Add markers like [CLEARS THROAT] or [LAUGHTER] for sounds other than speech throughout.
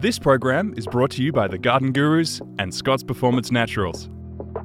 This program is brought to you by the Garden Gurus and Scott's Performance Naturals.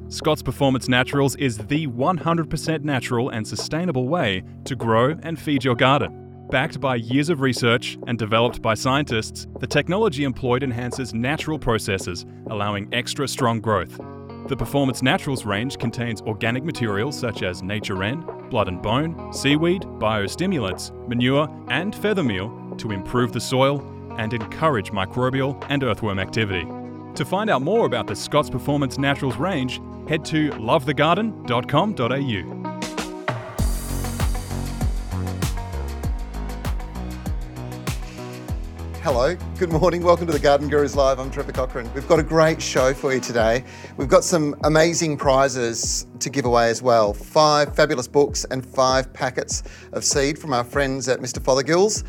Scott's Performance Naturals is the 100% natural and sustainable way to grow and feed your garden. Backed by years of research and developed by scientists, the technology employed enhances natural processes, allowing extra strong growth. The Performance Naturals range contains organic materials such as nature wren, blood and bone, seaweed, biostimulants, manure, and feather meal to improve the soil and encourage microbial and earthworm activity. To find out more about the Scott's Performance Naturals range, head to lovethegarden.com.au. Hello, good morning. Welcome to the Garden Gurus Live. I'm Trevor Cochrane. We've got a great show for you today. We've got some amazing prizes to give away as well. Five fabulous books and five packets of seed from our friends at Mr. Fothergill's.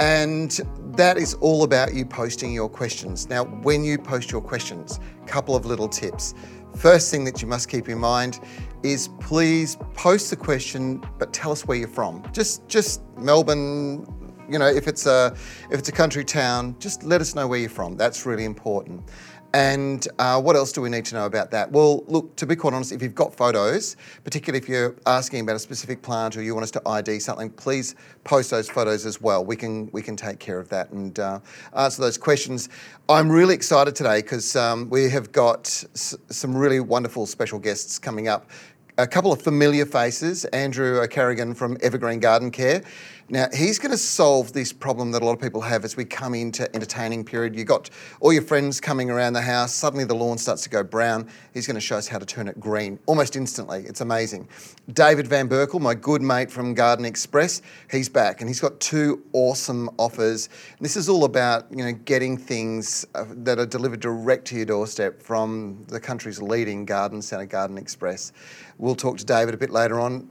And that is all about you posting your questions. Now, when you post your questions, a couple of little tips. First thing that you must keep in mind is please post the question, but tell us where you're from. Just just Melbourne, you know, if it's a if it's a country town, just let us know where you're from. That's really important. And uh, what else do we need to know about that? Well, look, to be quite honest, if you've got photos, particularly if you're asking about a specific plant or you want us to ID something, please post those photos as well. We can we can take care of that and uh, answer those questions. I'm really excited today because um, we have got s- some really wonderful special guests coming up. A couple of familiar faces, Andrew O'Carrigan from Evergreen Garden Care. Now, he's going to solve this problem that a lot of people have as we come into entertaining period. You've got all your friends coming around the house, suddenly the lawn starts to go brown. He's going to show us how to turn it green almost instantly. It's amazing. David Van Berkel, my good mate from Garden Express, he's back and he's got two awesome offers. This is all about, you know, getting things uh, that are delivered direct to your doorstep from the country's leading garden centre, Garden Express. We'll talk to David a bit later on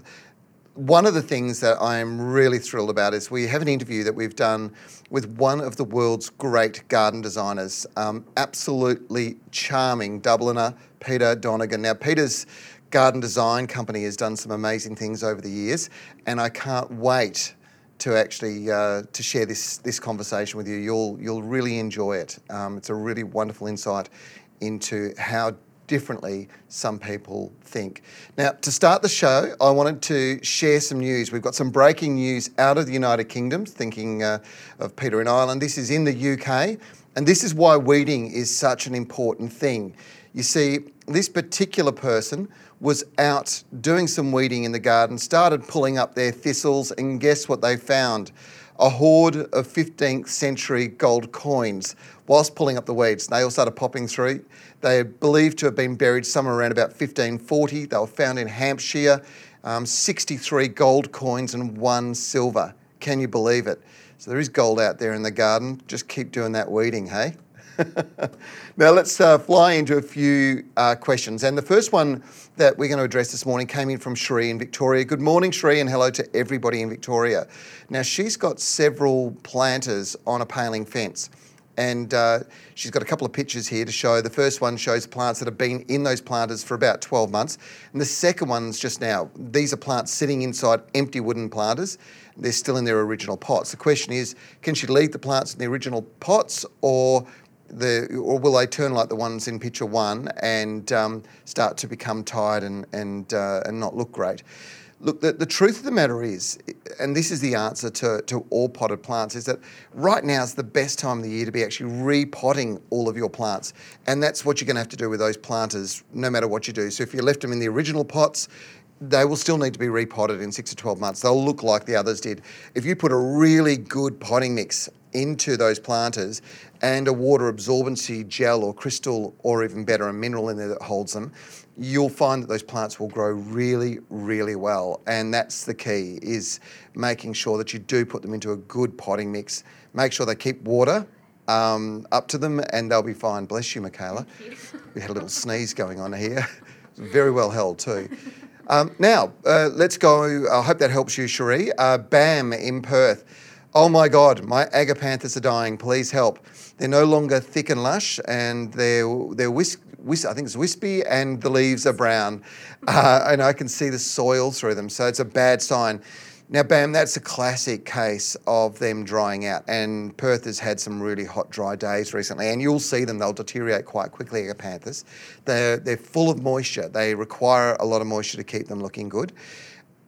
one of the things that I'm really thrilled about is we have an interview that we've done with one of the world's great garden designers, um, absolutely charming Dubliner, Peter Donegan. Now, Peter's garden design company has done some amazing things over the years, and I can't wait to actually uh, to share this this conversation with you. You'll you'll really enjoy it. Um, it's a really wonderful insight into how differently some people think. Now, to start the show, I wanted to share some news. We've got some breaking news out of the United Kingdom, thinking uh, of Peter in Ireland. This is in the UK, and this is why weeding is such an important thing. You see, this particular person was out doing some weeding in the garden, started pulling up their thistles, and guess what they found? A hoard of 15th century gold coins whilst pulling up the weeds. They all started popping through. They are believed to have been buried somewhere around about 1540. They were found in Hampshire, um, 63 gold coins and one silver. Can you believe it? So there is gold out there in the garden. Just keep doing that weeding, hey? Now let's uh, fly into a few uh, questions. And the first one that we're going to address this morning came in from Shree in Victoria. Good morning, Shree, and hello to everybody in Victoria. Now she's got several planters on a paling fence and uh, she's got a couple of pictures here to show. The first one shows plants that have been in those planters for about 12 months, and the second one's just now. These are plants sitting inside empty wooden planters. They're still in their original pots. The question is, can she leave the plants in the original pots, or the, or will they turn like the ones in picture one and um, start to become tired and and uh, and not look great? Look, the, the truth of the matter is, and this is the answer to, to all potted plants, is that right now is the best time of the year to be actually repotting all of your plants. And that's what you're going to have to do with those planters, no matter what you do. So if you left them in the original pots, they will still need to be repotted in six to 12 months. They'll look like the others did. If you put a really good potting mix into those planters and a water absorbency gel or crystal or even better a mineral in there that holds them you'll find that those plants will grow really really well and that's the key is making sure that you do put them into a good potting mix make sure they keep water um, up to them and they'll be fine. Bless you, Michaela. [LAUGHS] We had a little sneeze going on here. [LAUGHS] Very well held, too. Um, now, uh, let's go. I hope that helps you, Cherie. Uh, BAM in Perth. Oh my God, my agapanthus are dying. Please help. They're no longer thick and lush, and they're they're whisk, whisk I think it's wispy, and the leaves are brown, uh, and I can see the soil through them. So it's a bad sign. Now, Bam, that's a classic case of them drying out. And Perth has had some really hot, dry days recently, and you'll see them, they'll deteriorate quite quickly, agapanthus. They're, they're full of moisture. They require a lot of moisture to keep them looking good.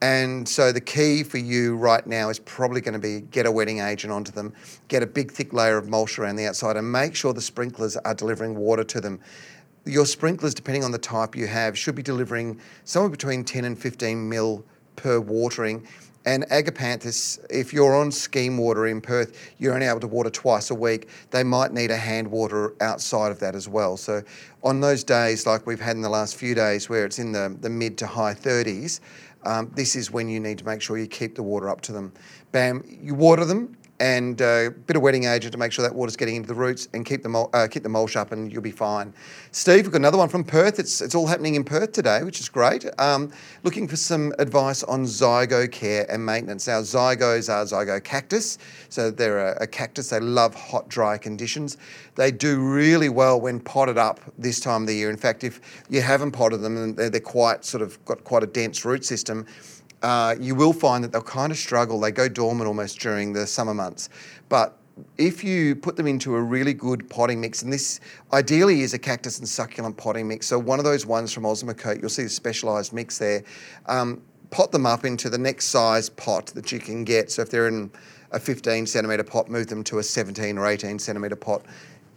And so the key for you right now is probably going to be get a wetting agent onto them, get a big thick layer of mulch around the outside, and make sure the sprinklers are delivering water to them. Your sprinklers, depending on the type you have, should be delivering somewhere between 10 and 15 mil per watering and agapanthus, if you're on scheme water in Perth, you're only able to water twice a week. They might need a hand water outside of that as well. So on those days, like we've had in the last few days, where it's in the, the mid to high 30s, um, this is when you need to make sure you keep the water up to them. Bam, you water them and a uh, bit of wetting agent to make sure that water's getting into the roots and keep the uh, keep the mulch up and you'll be fine. Steve, we've got another one from Perth. It's it's all happening in Perth today, which is great. Um, looking for some advice on zygo care and maintenance. Now, zygos are zygocactus, so they're a, a cactus. They love hot, dry conditions. They do really well when potted up this time of the year. In fact, if you haven't potted them and they're, they're quite sort of got quite a dense root system uh, you will find that they'll kind of struggle. They go dormant almost during the summer months. But if you put them into a really good potting mix, and this ideally is a cactus and succulent potting mix, so one of those ones from Osmocote, you'll see the specialised mix there. Um, pot them up into the next size pot that you can get. So if they're in a 15 centimetre pot, move them to a 17 or 18 centimetre pot.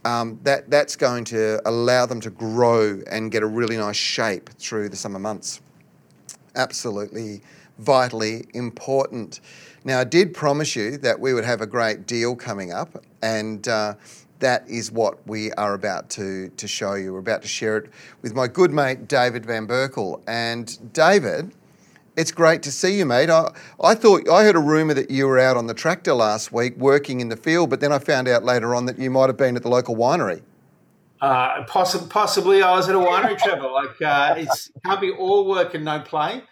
Um, that, that's going to allow them to grow and get a really nice shape through the summer months. Absolutely vitally important. Now, I did promise you that we would have a great deal coming up, and uh, that is what we are about to, to show you. We're about to share it with my good mate David Van Berkel. And David, it's great to see you, mate. I, I thought I heard a rumour that you were out on the tractor last week working in the field, but then I found out later on that you might have been at the local winery. Uh, possibly, possibly, I was at a winery, Trevor. Like uh, it can't be all work and no play.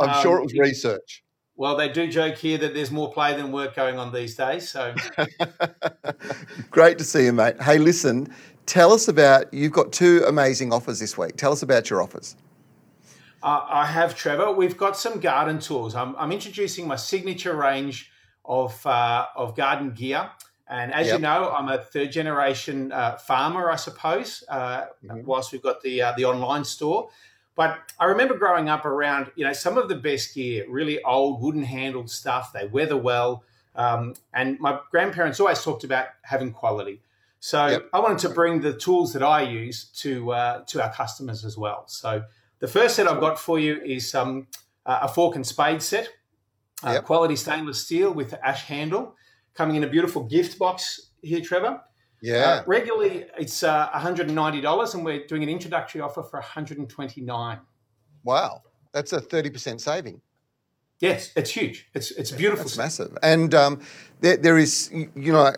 I'm um, sure it was research. Well, they do joke here that there's more play than work going on these days. So [LAUGHS] great to see you, mate. Hey, listen, tell us about you've got two amazing offers this week. Tell us about your offers. Uh, I have, Trevor. We've got some garden tools. I'm, I'm introducing my signature range of uh, of garden gear. And as yep. you know, I'm a third generation uh, farmer, I suppose. Uh, mm-hmm. Whilst we've got the uh, the online store, but I remember growing up around, you know, some of the best gear, really old wooden handled stuff. They weather well. Um, and my grandparents always talked about having quality. So yep. I wanted to bring the tools that I use to uh, to our customers as well. So the first set I've got for you is um, a fork and spade set, uh, yep. quality stainless steel with the ash handle, coming in a beautiful gift box here, Trevor. Yeah. Uh, regularly, it's uh, $190, and we're doing an introductory offer for 129. Wow. That's a 30% saving. Yes, it's huge. It's it's beautiful. It's massive. And um, there, there is, you know,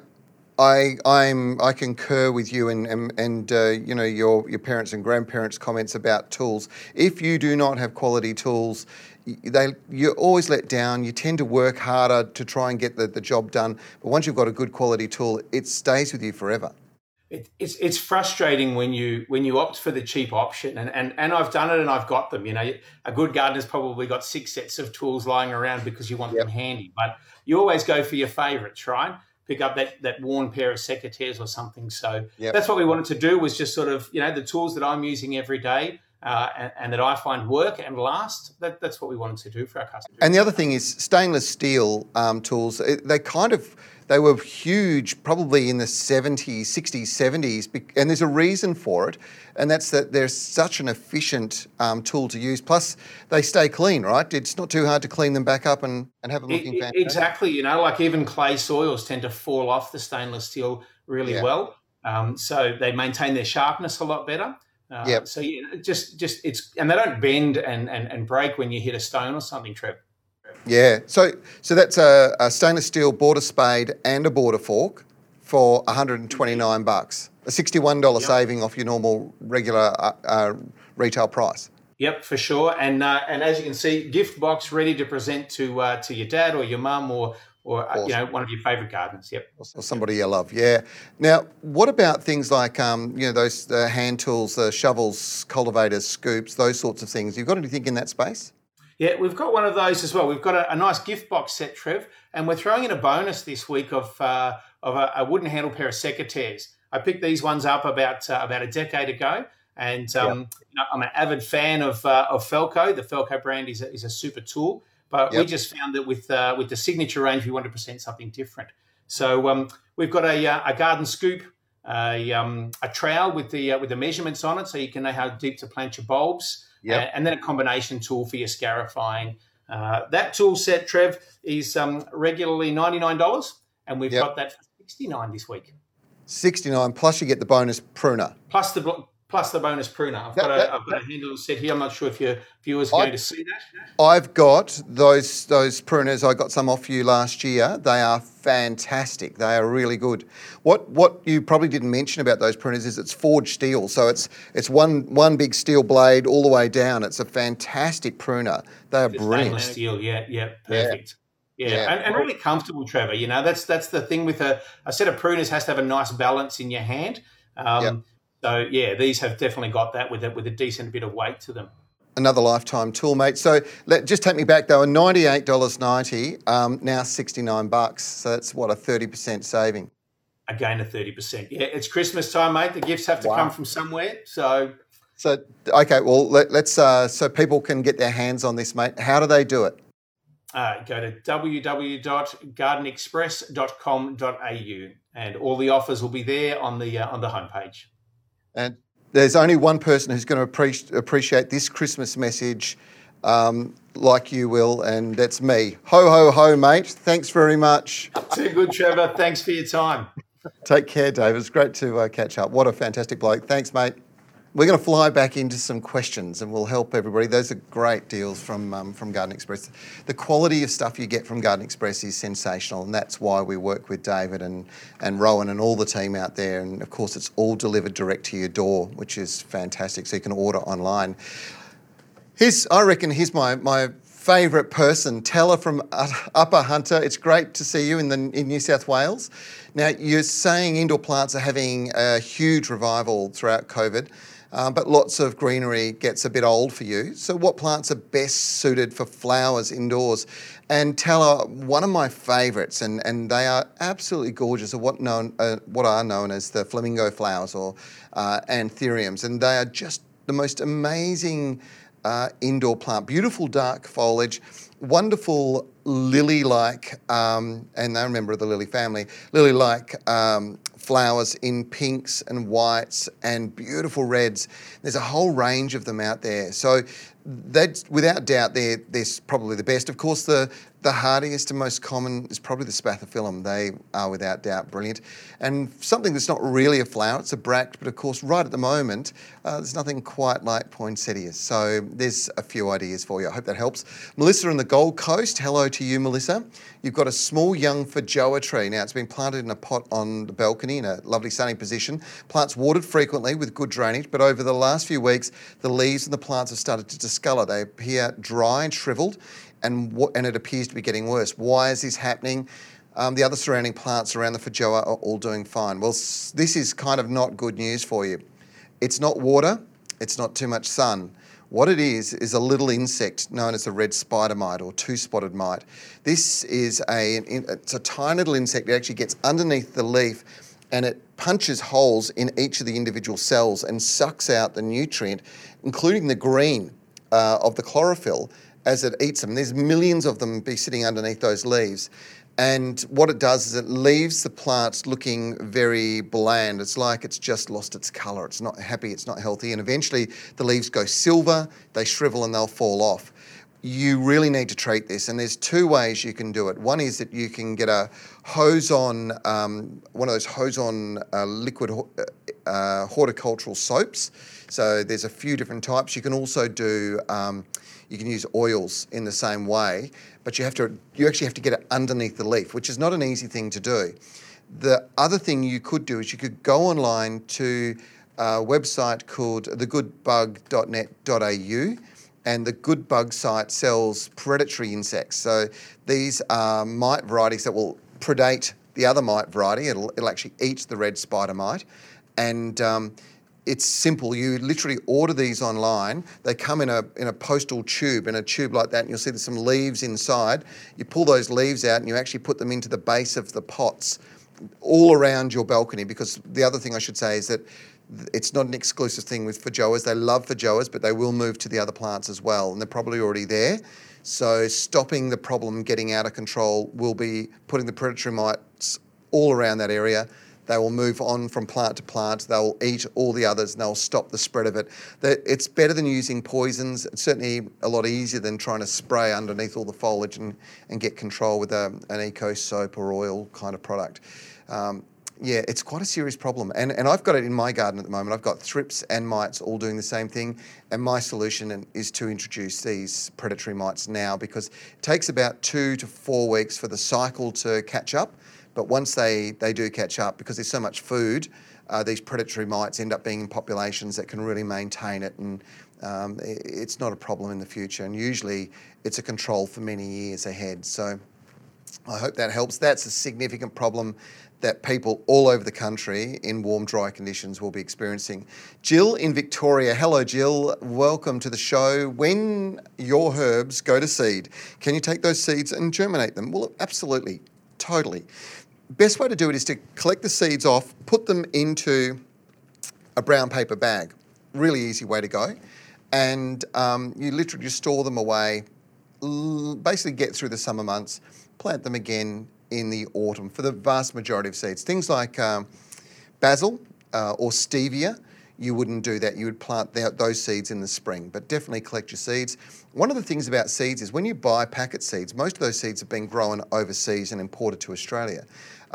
I I'm I concur with you and and, and uh, you know your your parents and grandparents' comments about tools. If you do not have quality tools, they you're always let down. You tend to work harder to try and get the, the job done. But once you've got a good quality tool, it stays with you forever. It, it's it's frustrating when you when you opt for the cheap option, and, and and I've done it and I've got them. You know, a good gardener's probably got six sets of tools lying around because you want yep. them handy. But you always go for your favourites, right? Pick up that that worn pair of secateurs or something. So yep. that's what we wanted to do was just sort of you know the tools that I'm using every day uh, and, and, that I find work and last. That, that's what we wanted to do for our customers. And the other thing is stainless steel um, tools. They kind of they were huge, probably in the 70s, 60s, 70s, and there's a reason for it, and that's that they're such an efficient um, tool to use. Plus, they stay clean, right? It's not too hard to clean them back up and, and have them looking fantastic. Exactly. You know, like even clay soils tend to fall off the stainless steel really yeah. well. Um, so they maintain their sharpness a lot better. Uh, yep. So yeah, just just it's and they don't bend and, and, and break when you hit a stone or something, Trev. Yeah. So so that's a, a stainless steel border spade and a border fork for 129 bucks, a $61 yep. saving off your normal regular uh, uh, retail price. Yep, for sure. And uh, and as you can see, gift box ready to present to uh, to your dad or your mum or or awesome. you know one of your favourite gardeners. Yep. Or somebody you love. Yeah. Now, what about things like um, you know those uh, hand tools, the shovels, cultivators, scoops, those sorts of things? You've got anything in that space? Yeah, we've got one of those as well. We've got a, a nice gift box set, Trev, and we're throwing in a bonus this week of uh, of a, a, wooden handle pair of secateurs. I picked these ones up about uh, about a decade ago, and um, yep. you know, I'm an avid fan of uh, of Felco. The Felco brand is a, is a super tool, but yep. we just found that with uh, with the signature range, we wanted to present something different. So um, we've got a, uh, a garden scoop, a, um, a trowel with the uh, with the measurements on it, so you can know how deep to plant your bulbs, yep. and then a combination tool for your scarifying. Uh, that tool set, Trev, is um, regularly ninety nine dollars, and we've got that for sixty nine this week. 69 plus you get the bonus pruner plus the plus the bonus pruner. I've got, that, a, I've got a handle set here. I'm not sure if your viewers are going to see that. I've got those those pruners. I got some off you last year. They are fantastic. They are really good. What what you probably didn't mention about those pruners is it's forged steel. So it's it's one one big steel blade all the way down. It's a fantastic pruner. They are it's brilliant. Steel, yeah, yeah, perfect. Yeah. Yeah, And, and, really comfortable, Trevor. You know, that's that's the thing with a, a set of pruners has to have a nice balance in your hand. Um, yep. So yeah, these have definitely got that with a, with a decent bit of weight to them. Another lifetime tool, mate. So let, just take me back though. Ninety-eight dollars ninety, um, now sixty-nine bucks. So that's what a thirty percent saving. Again, a thirty percent. Yeah, it's Christmas time, mate. The gifts have to wow. come from somewhere. So, so okay. Well, let, us uh, so people can get their hands on this, mate. How do they do it? Uh, go to www.gardenexpress.com.au and all the offers will be there on the uh, on the homepage. And there's only one person who's going to appreciate, this Christmas message um, like you will, and that's me. Ho, ho, ho, mate. Thanks very much. Too good, Trevor. Thanks for your time. Take care, Dave. It's great to uh, catch up. What a fantastic bloke. Thanks, mate. We're going to fly back into some questions and we'll help everybody. Those are great deals from, um, from Garden Express. The quality of stuff you get from Garden Express is sensational, and that's why we work with David and, and Rowan and all the team out there. And of course, it's all delivered direct to your door, which is fantastic. So you can order online. Here's, I reckon, here's my, my favourite person, Teller from Upper Hunter. It's great to see you in, the, in New South Wales. Now, you're saying indoor plants are having a huge revival throughout COVID. Um, but lots of greenery gets a bit old for you. So, what plants are best suited for flowers indoors? And Teller, one of my favourites, and, and they are absolutely gorgeous, are what known uh, what are known as the flamingo flowers or uh, anthuriums, and they are just the most amazing uh, indoor plant. Beautiful dark foliage, wonderful lily-like, um, and I remember the lily family, lily-like um, flowers in pinks and whites and beautiful reds. There's a whole range of them out there. So that's without doubt they're, they're probably the best. Of course, the the hardiest and most common is probably the spathiphyllum. They are without doubt brilliant. And something that's not really a flower, it's a bract, but of course, right at the moment, uh, there's nothing quite like poinsettias. So there's a few ideas for you. I hope that helps. Melissa in the Gold Coast, hello to you, Melissa. You've got a small young feijoa tree. Now, it's been planted in a pot on the balcony in a lovely sunny position. Plants watered frequently with good drainage, but over the last few weeks, the leaves and the plants have started to discolour. They appear dry and shriveled and, and it appears to be getting worse. Why is this happening? Um, the other surrounding plants around the feijoa are all doing fine. Well, this is kind of not good news for you. It's not water, it's not too much sun. What it is, is a little insect known as the red spider mite or two spotted mite. This is a, it's a tiny little insect that actually gets underneath the leaf and it punches holes in each of the individual cells and sucks out the nutrient, including the green uh, of the chlorophyll, as it eats them. There's millions of them be sitting underneath those leaves. And what it does is it leaves the plants looking very bland. It's like it's just lost its colour. It's not happy, it's not healthy. And eventually the leaves go silver, they shrivel, and they'll fall off. You really need to treat this, and there's two ways you can do it. One is that you can get a hose on, um, one of those hose on uh, liquid uh, uh, horticultural soaps. So there's a few different types. You can also do um, you can use oils in the same way, but you have to you actually have to get it underneath the leaf, which is not an easy thing to do. The other thing you could do is you could go online to a website called thegoodbug.net.au and the Good Bug site sells predatory insects. So these are mite varieties that will predate the other mite variety. It'll, it'll actually eat the red spider mite. And um, it's simple. You literally order these online. They come in a in a postal tube, in a tube like that, and you'll see there's some leaves inside. You pull those leaves out, and you actually put them into the base of the pots, all around your balcony. Because the other thing I should say is that it's not an exclusive thing with feijoas. They love feijoas, but they will move to the other plants as well, and they're probably already there. So stopping the problem getting out of control will be putting the predatory mites all around that area. They will move on from plant to plant. They'll eat all the others and they'll stop the spread of it. It's better than using poisons. It's certainly a lot easier than trying to spray underneath all the foliage and, and get control with a, an eco soap or oil kind of product. Um, yeah, it's quite a serious problem. And, and I've got it in my garden at the moment. I've got thrips and mites all doing the same thing. And my solution is to introduce these predatory mites now because it takes about two to four weeks for the cycle to catch up. But once they, they do catch up, because there's so much food, uh, these predatory mites end up being in populations that can really maintain it. And um, it's not a problem in the future. And usually it's a control for many years ahead. So I hope that helps. That's a significant problem that people all over the country in warm, dry conditions will be experiencing. Jill in Victoria. Hello, Jill. Welcome to the show. When your herbs go to seed, can you take those seeds and germinate them? Well, absolutely, totally. Best way to do it is to collect the seeds off, put them into a brown paper bag. Really easy way to go. And um, you literally just store them away, basically get through the summer months, plant them again in the autumn for the vast majority of seeds. Things like um, basil uh, or stevia, you wouldn't do that. You would plant those seeds in the spring, but definitely collect your seeds. One of the things about seeds is when you buy packet seeds, most of those seeds have been grown overseas and imported to Australia.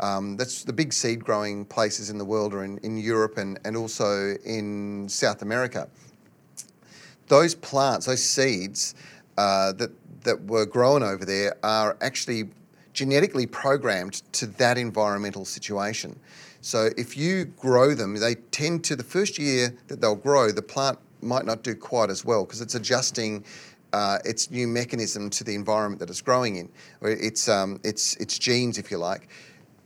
Um, that's the big seed growing places in the world are in, in Europe and, and also in South America. Those plants, those seeds uh, that, that were grown over there are actually genetically programmed to that environmental situation. So if you grow them, they tend to, the first year that they'll grow, the plant might not do quite as well because it's adjusting uh, its new mechanism to the environment that it's growing in, or its, um, its, its genes, if you like.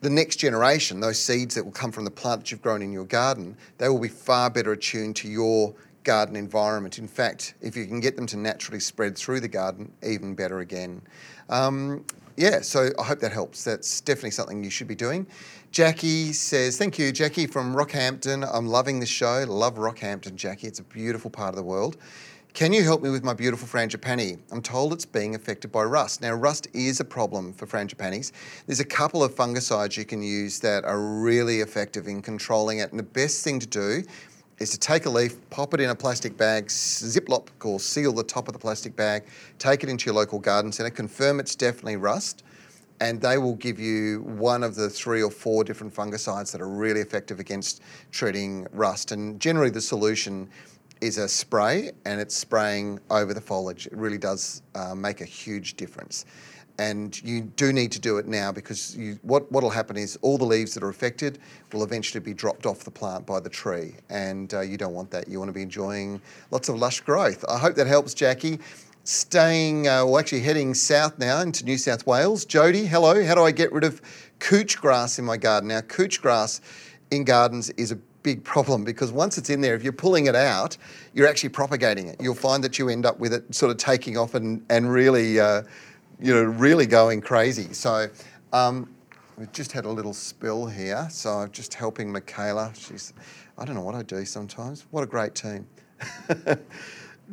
The next generation, those seeds that will come from the plant that you've grown in your garden, they will be far better attuned to your garden environment. In fact, if you can get them to naturally spread through the garden, even better again. Um, yeah, so I hope that helps. That's definitely something you should be doing. Jackie says, Thank you, Jackie from Rockhampton. I'm loving the show. Love Rockhampton, Jackie. It's a beautiful part of the world. Can you help me with my beautiful frangipani? I'm told it's being affected by rust. Now, rust is a problem for frangipanis. There's a couple of fungicides you can use that are really effective in controlling it. And the best thing to do is to take a leaf, pop it in a plastic bag, ziplock or seal the top of the plastic bag, take it into your local garden centre, confirm it's definitely rust, and they will give you one of the three or four different fungicides that are really effective against treating rust. And generally, the solution is a spray, and it's spraying over the foliage. It really does uh, make a huge difference and you do need to do it now because you, what will happen is all the leaves that are affected will eventually be dropped off the plant by the tree, and uh, you don't want that. You want to be enjoying lots of lush growth. I hope that helps, Jackie. Staying, uh, well, actually heading south now into New South Wales. Jody, hello. How do I get rid of couch grass in my garden? Now, couch grass in gardens is a big problem because once it's in there, if you're pulling it out, you're actually propagating it. You'll find that you end up with it sort of taking off and, and really. Uh, you know, really going crazy. So um, we've just had a little spill here. So I'm just helping Michaela. She's, I don't know what I do sometimes. What a great team. [LAUGHS]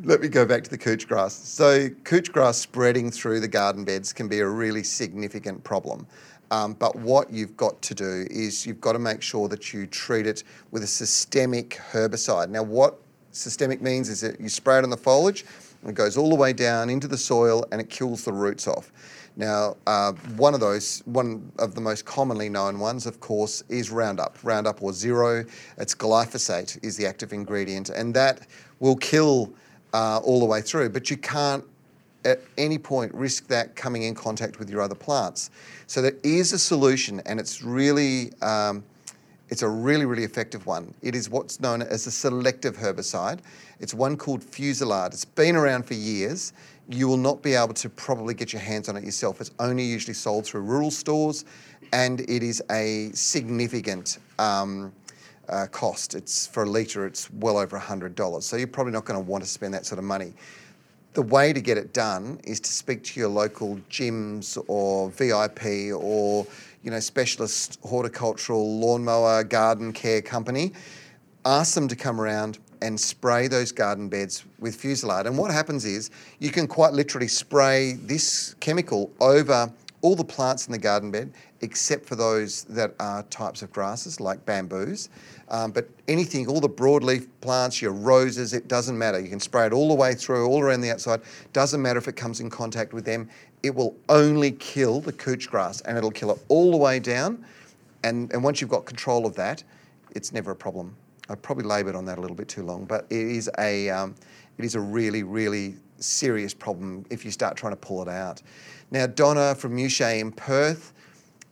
Let me go back to the couch grass. So couch grass spreading through the garden beds can be a really significant problem. Um, but what you've got to do is you've got to make sure that you treat it with a systemic herbicide. Now, what systemic means is that you spray it on the foliage, and it goes all the way down into the soil and it kills the roots off. Now, uh, one of those, one of the most commonly known ones, of course, is Roundup. Roundup or Zero. It's glyphosate is the active ingredient, and that will kill uh, all the way through. But you can't at any point risk that coming in contact with your other plants. So there is a solution, and it's really um, it's a really really effective one. It is what's known as a selective herbicide. It's one called Fusilade. It's been around for years. You will not be able to probably get your hands on it yourself. It's only usually sold through rural stores, and it is a significant. Um, uh, cost. It's for a litre, it's well over $100. So you're probably not going to want to spend that sort of money the way to get it done is to speak to your local Jim's or VIP or you know specialist horticultural lawnmower garden care company. Ask them to come around and spray those garden beds with Fusilade. And what happens is you can quite literally spray this chemical over all the plants in the garden bed except for those that are types of grasses like bamboos. Um, but anything, all the broadleaf plants, your roses, it doesn't matter. You can spray it all the way through, all around the outside. Doesn't matter if it comes in contact with them. It will only kill the couch grass and it'll kill it all the way down. And, and once you've got control of that, it's never a problem. I probably laboured on that a little bit too long, but it is a, um, it is a really, really serious problem if you start trying to pull it out. Now, Donna from Muchea in Perth,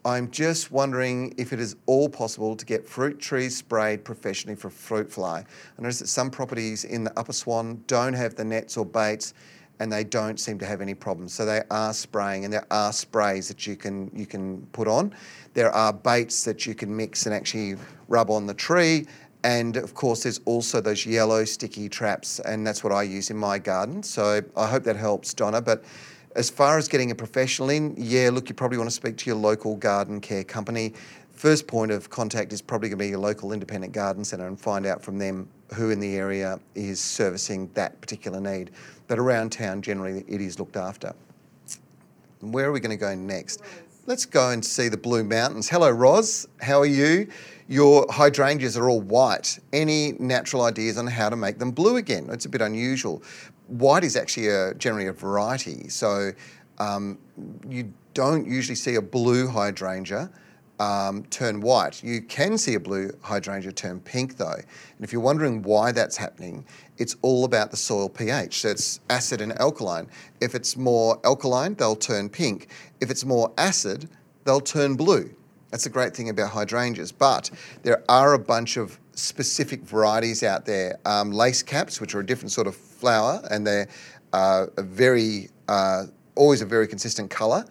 I'm just wondering if it is all possible to get fruit trees sprayed professionally for fruit fly. I notice that some properties in the Upper Swan don't have the nets or baits and they don't seem to have any problems. So they are spraying and there are sprays that you can you can put on. There are baits that you can mix and actually rub on the tree. And of course, there's also those yellow sticky traps, and that's what I use in my garden. So I hope that helps, Donna. But as far as getting a professional in, yeah, look, you probably want to speak to your local garden care company. First point of contact is probably going to be your local independent garden centre and find out from them who in the area is servicing that particular need. But around town, generally, it is looked after. Where are we going to go next? Let's go and see the Blue Mountains. Hello, Roz. How are you? Your hydrangeas are all white. Any natural ideas on how to make them blue again? It's a bit unusual white is actually a, generally a variety. So um, you don't usually see a blue hydrangea um, turn white. You can see a blue hydrangea turn pink though. And if you're wondering why that's happening, it's all about the soil pH. So it's acid and alkaline. If it's more alkaline, they'll turn pink. If it's more acid, they'll turn blue. That's a great thing about hydrangeas. But there are a bunch of specific varieties out there. Um, lace caps, which are a different sort of flower, and they're uh, a very uh, always a very consistent colour.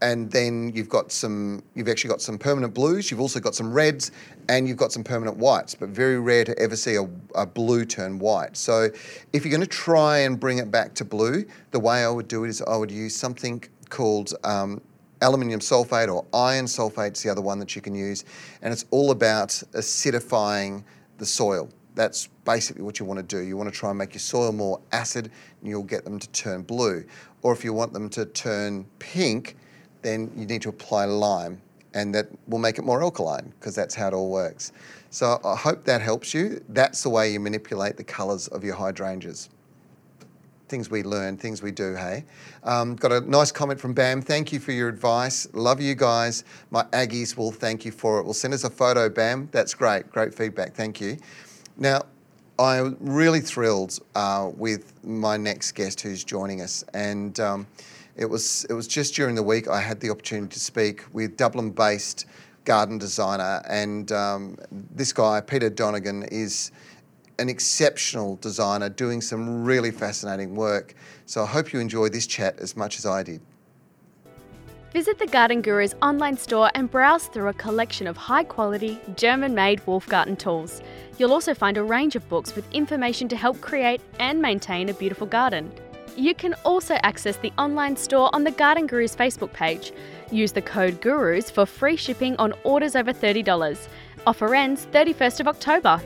And then you've got some. You've actually got some permanent blues. You've also got some reds, and you've got some permanent whites. But very rare to ever see a, a blue turn white. So, if you're going to try and bring it back to blue, the way I would do it is I would use something called um, aluminium sulfate or iron sulfate is the other one that you can use. And it's all about acidifying the soil. That's basically what you want to do. You want to try and make your soil more acid and you'll get them to turn blue. Or if you want them to turn pink, then you need to apply lime and that will make it more alkaline because that's how it all works. So I hope that helps you. That's the way you manipulate the colours of your hydrangeas things we learn, things we do, hey? Um, got a nice comment from Bam. Thank you for your advice. Love you guys. My Aggies will thank you for it. Will send us a photo, Bam. That's great. Great feedback. Thank you. Now, I'm really thrilled uh, with my next guest who's joining us. And um, it, was, it was just during the week I had the opportunity to speak with Dublin based garden designer. And um, this guy, Peter Donegan, is an exceptional designer doing some really fascinating work. So I hope you enjoy this chat as much as I did. Visit the Garden Guru's online store and browse through a collection of high quality, German made Wolfgarten tools. You'll also find a range of books with information to help create and maintain a beautiful garden. You can also access the online store on the Garden Gurus Facebook page. Use the code GURUS for free shipping on orders over $30. Offer ends 31st of October.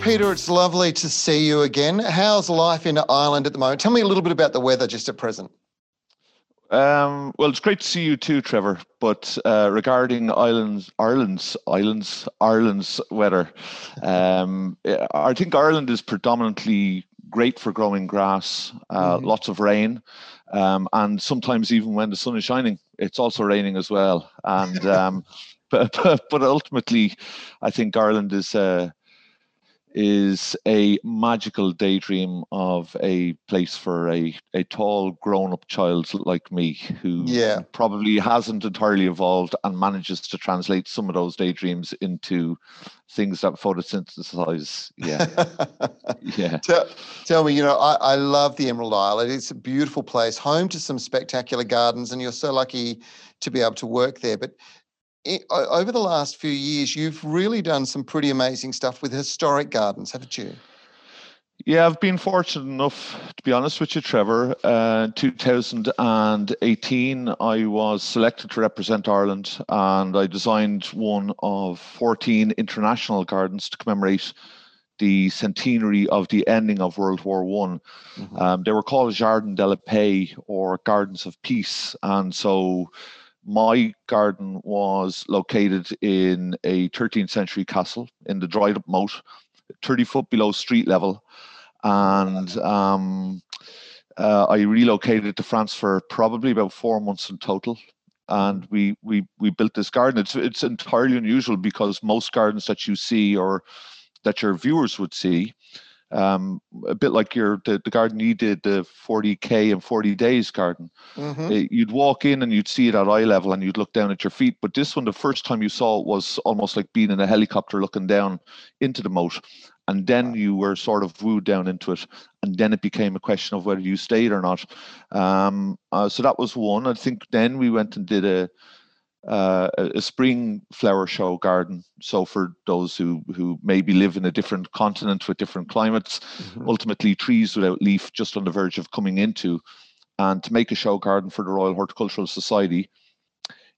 Peter, it's lovely to see you again. How's life in Ireland at the moment? Tell me a little bit about the weather just at present. Um, well, it's great to see you too, Trevor. But uh, regarding Ireland's, Ireland's, Ireland's, Ireland's weather, um, I think Ireland is predominantly great for growing grass. Uh, mm-hmm. Lots of rain, um, and sometimes even when the sun is shining, it's also raining as well. And um, [LAUGHS] but, but, but ultimately, I think Ireland is. Uh, is a magical daydream of a place for a, a tall grown up child like me who yeah. probably hasn't entirely evolved and manages to translate some of those daydreams into things that photosynthesize. Yeah. [LAUGHS] yeah. Tell, tell, me, you know, I, I love the Emerald Isle. It's a beautiful place, home to some spectacular gardens, and you're so lucky to be able to work there. But it, over the last few years, you've really done some pretty amazing stuff with historic gardens, haven't you? Yeah, I've been fortunate enough, to be honest with you, Trevor. Uh, 2018, I was selected to represent Ireland, and I designed one of 14 international gardens to commemorate the centenary of the ending of World War One. Mm-hmm. Um, they were called Jardin de la Paix or Gardens of Peace, and so my garden was located in a 13th century castle in the dried up moat, 30 foot below street level. And um, uh, I relocated to France for probably about four months in total. And we, we, we built this garden. It's, it's entirely unusual because most gardens that you see or that your viewers would see um, a bit like your the, the garden you did the 40k and 40 days garden. Mm-hmm. it, eh, you'd walk in and you'd see it at eye level and you'd look down at your feet but this one the first time you saw it was almost like being in a helicopter looking down into the moat and then you were sort of wooed down into it and then it became a question of whether you stayed or not. Um, uh, so that was one. I think then we went and did a uh, a spring flower show garden. So for those who who maybe live in a different continent with different climates, mm-hmm. ultimately trees without leaf just on the verge of coming into, and to make a show garden for the Royal Horticultural Society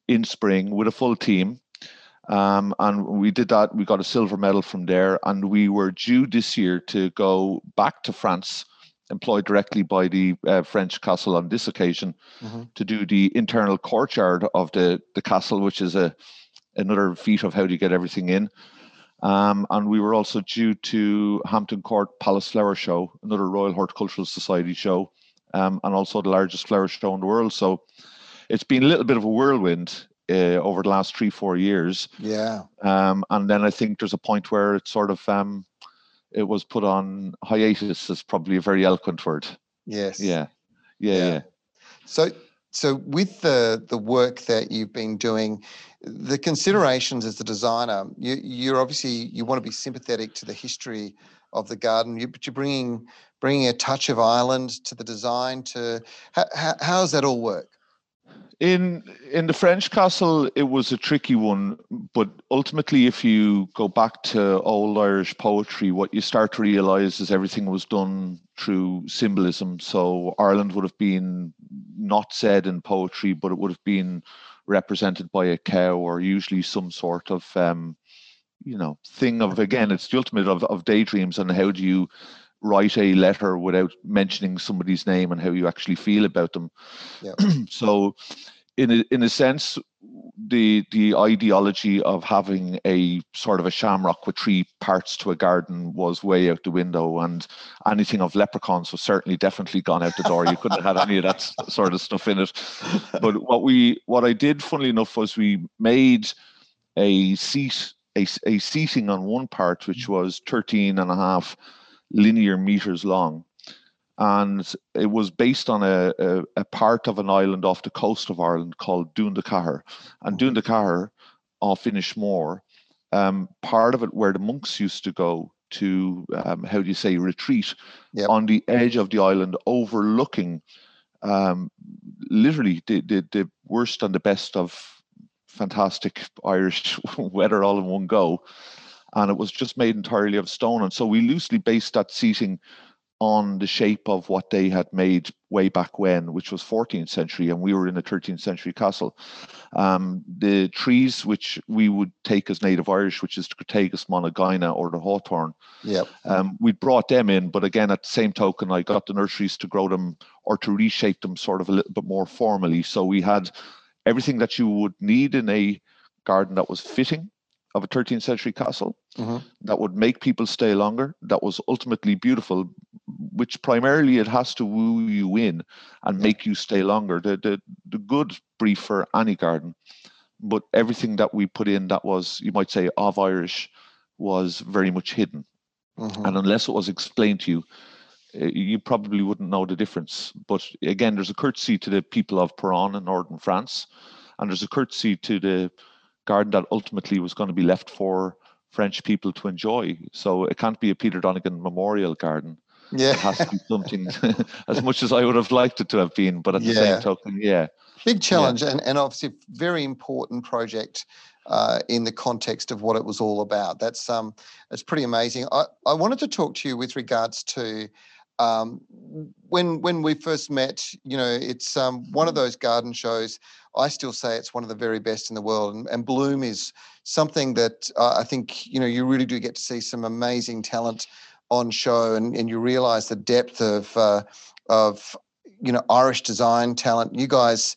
in spring with a full team. Um, and we did that. We got a silver medal from there, and we were due this year to go back to France employed directly by the uh, French castle on this occasion mm-hmm. to do the internal courtyard of the, the castle, which is a another feat of how do you get everything in. Um, and we were also due to Hampton Court Palace Flower Show, another Royal Horticultural Society show, um, and also the largest flower show in the world. So it's been a little bit of a whirlwind uh, over the last three, four years. Yeah. Um, and then I think there's a point where it's sort of um, it was put on hiatus is probably a very eloquent word. Yes. Yeah. Yeah. yeah. yeah. So so with the the work that you've been doing, the considerations as the designer, you you're obviously you want to be sympathetic to the history of the garden, you, but you're bringing bringing a touch of Ireland to the design. To how, how, how does that all work? In in the French castle, it was a tricky one, but ultimately, if you go back to old Irish poetry, what you start to realize is everything was done through symbolism. So Ireland would have been not said in poetry, but it would have been represented by a cow or usually some sort of um, you know thing of again, it's the ultimate of, of daydreams and how do you write a letter without mentioning somebody's name and how you actually feel about them. Yeah. [CLEARS THROAT] so, in a, in a sense, the the ideology of having a sort of a shamrock with three parts to a garden was way out the window, and anything of leprechauns was certainly definitely gone out the door. You couldn't have had any of that sort of stuff in it. But what we what I did, funnily enough, was we made a seat a, a seating on one part which mm. was 13 and a half linear meters long. And it was based on a, a, a, part of an island off the coast of Ireland called Doon And. Doon off Inishmore, um, part of it where the monks used to go to, um, how do you say, retreat yep. on the edge of the island, overlooking um, literally the, the, the worst and the best of fantastic Irish [LAUGHS] weather all in one go and it was just made entirely of stone. And so we loosely based that seating on the shape of what they had made way back when, which was 14th century, and we were in a 13th century castle. Um, the trees which we would take as native Irish, which is the Crataegus monogyna or the hawthorn, yep. um, we brought them in. But again, at the same token, I got the nurseries to grow them or to reshape them sort of a little bit more formally. So we had everything that you would need in a garden that was fitting of a 13th century castle mm-hmm. that would make people stay longer, that was ultimately beautiful, which primarily it has to woo you in and make you stay longer. The, the, the good brief for any garden. But everything that we put in that was, you might say, of Irish was very much hidden. mm-hmm. and unless it was explained to you, uh, you probably wouldn't know the difference. But again, there's a courtesy to the people of Péronne in northern France, and there's a courtesy to the garden that ultimately was going to be left for French people to enjoy. So it can't be a Peter Donegan Memorial Garden. Yeah. It has to be something [LAUGHS] as much as I would have liked it to have been, but at the yeah. same token, yeah. Big challenge yeah. and, and obviously very important project uh, in the context of what it was all about. That's um, it's pretty amazing. I, I wanted to talk to you with regards to um, when when we first met. You know, it's um, one of those garden shows. I still say it's one of the very best in the world, and, and Bloom is something that uh, I think you know you really do get to see some amazing talent on show, and, and you realise the depth of uh, of you know Irish design talent. You guys,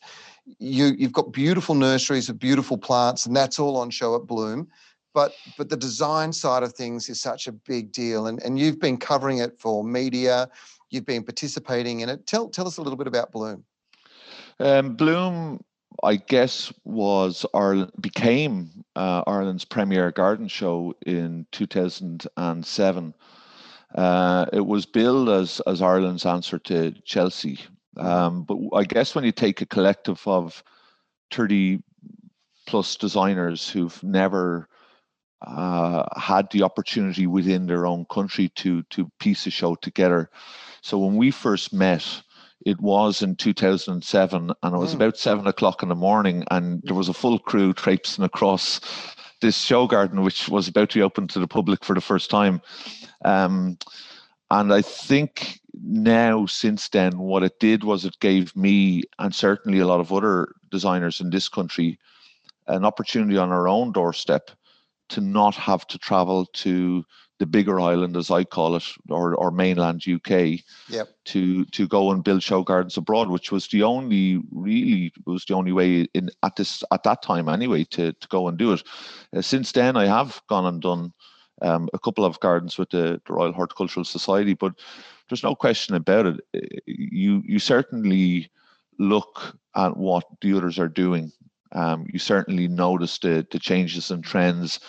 you you've got beautiful nurseries of beautiful plants, and that's all on show at Bloom. But but the design side of things is such a big deal, and and you've been covering it for media. You've been participating in it. Tell tell us a little bit about Bloom. Um, Bloom I guess was Ireland became uh, Ireland's premier garden show in 2007. Uh, it was billed as as Ireland's answer to Chelsea, um, but I guess when you take a collective of 30 plus designers who've never uh, had the opportunity within their own country to to piece a show together. So when we first met, it was in 2007, and it was mm. about seven o'clock in the morning, and there was a full crew traipsing across this show garden, which was about to be open to the public for the first time. Um, and I think now, since then, what it did was it gave me, and certainly a lot of other designers in this country, an opportunity on our own doorstep to not have to travel to the bigger island, as I call it, or, or mainland UK, yep. to to go and build show gardens abroad, which was the only really was the only way in at this at that time anyway to to go and do it. Uh, since then, I have gone and done um, a couple of gardens with the, the Royal Horticultural Society, but there's no question about it. Uh, you you certainly look at what the others are doing. Um, you certainly notice the the changes and trends,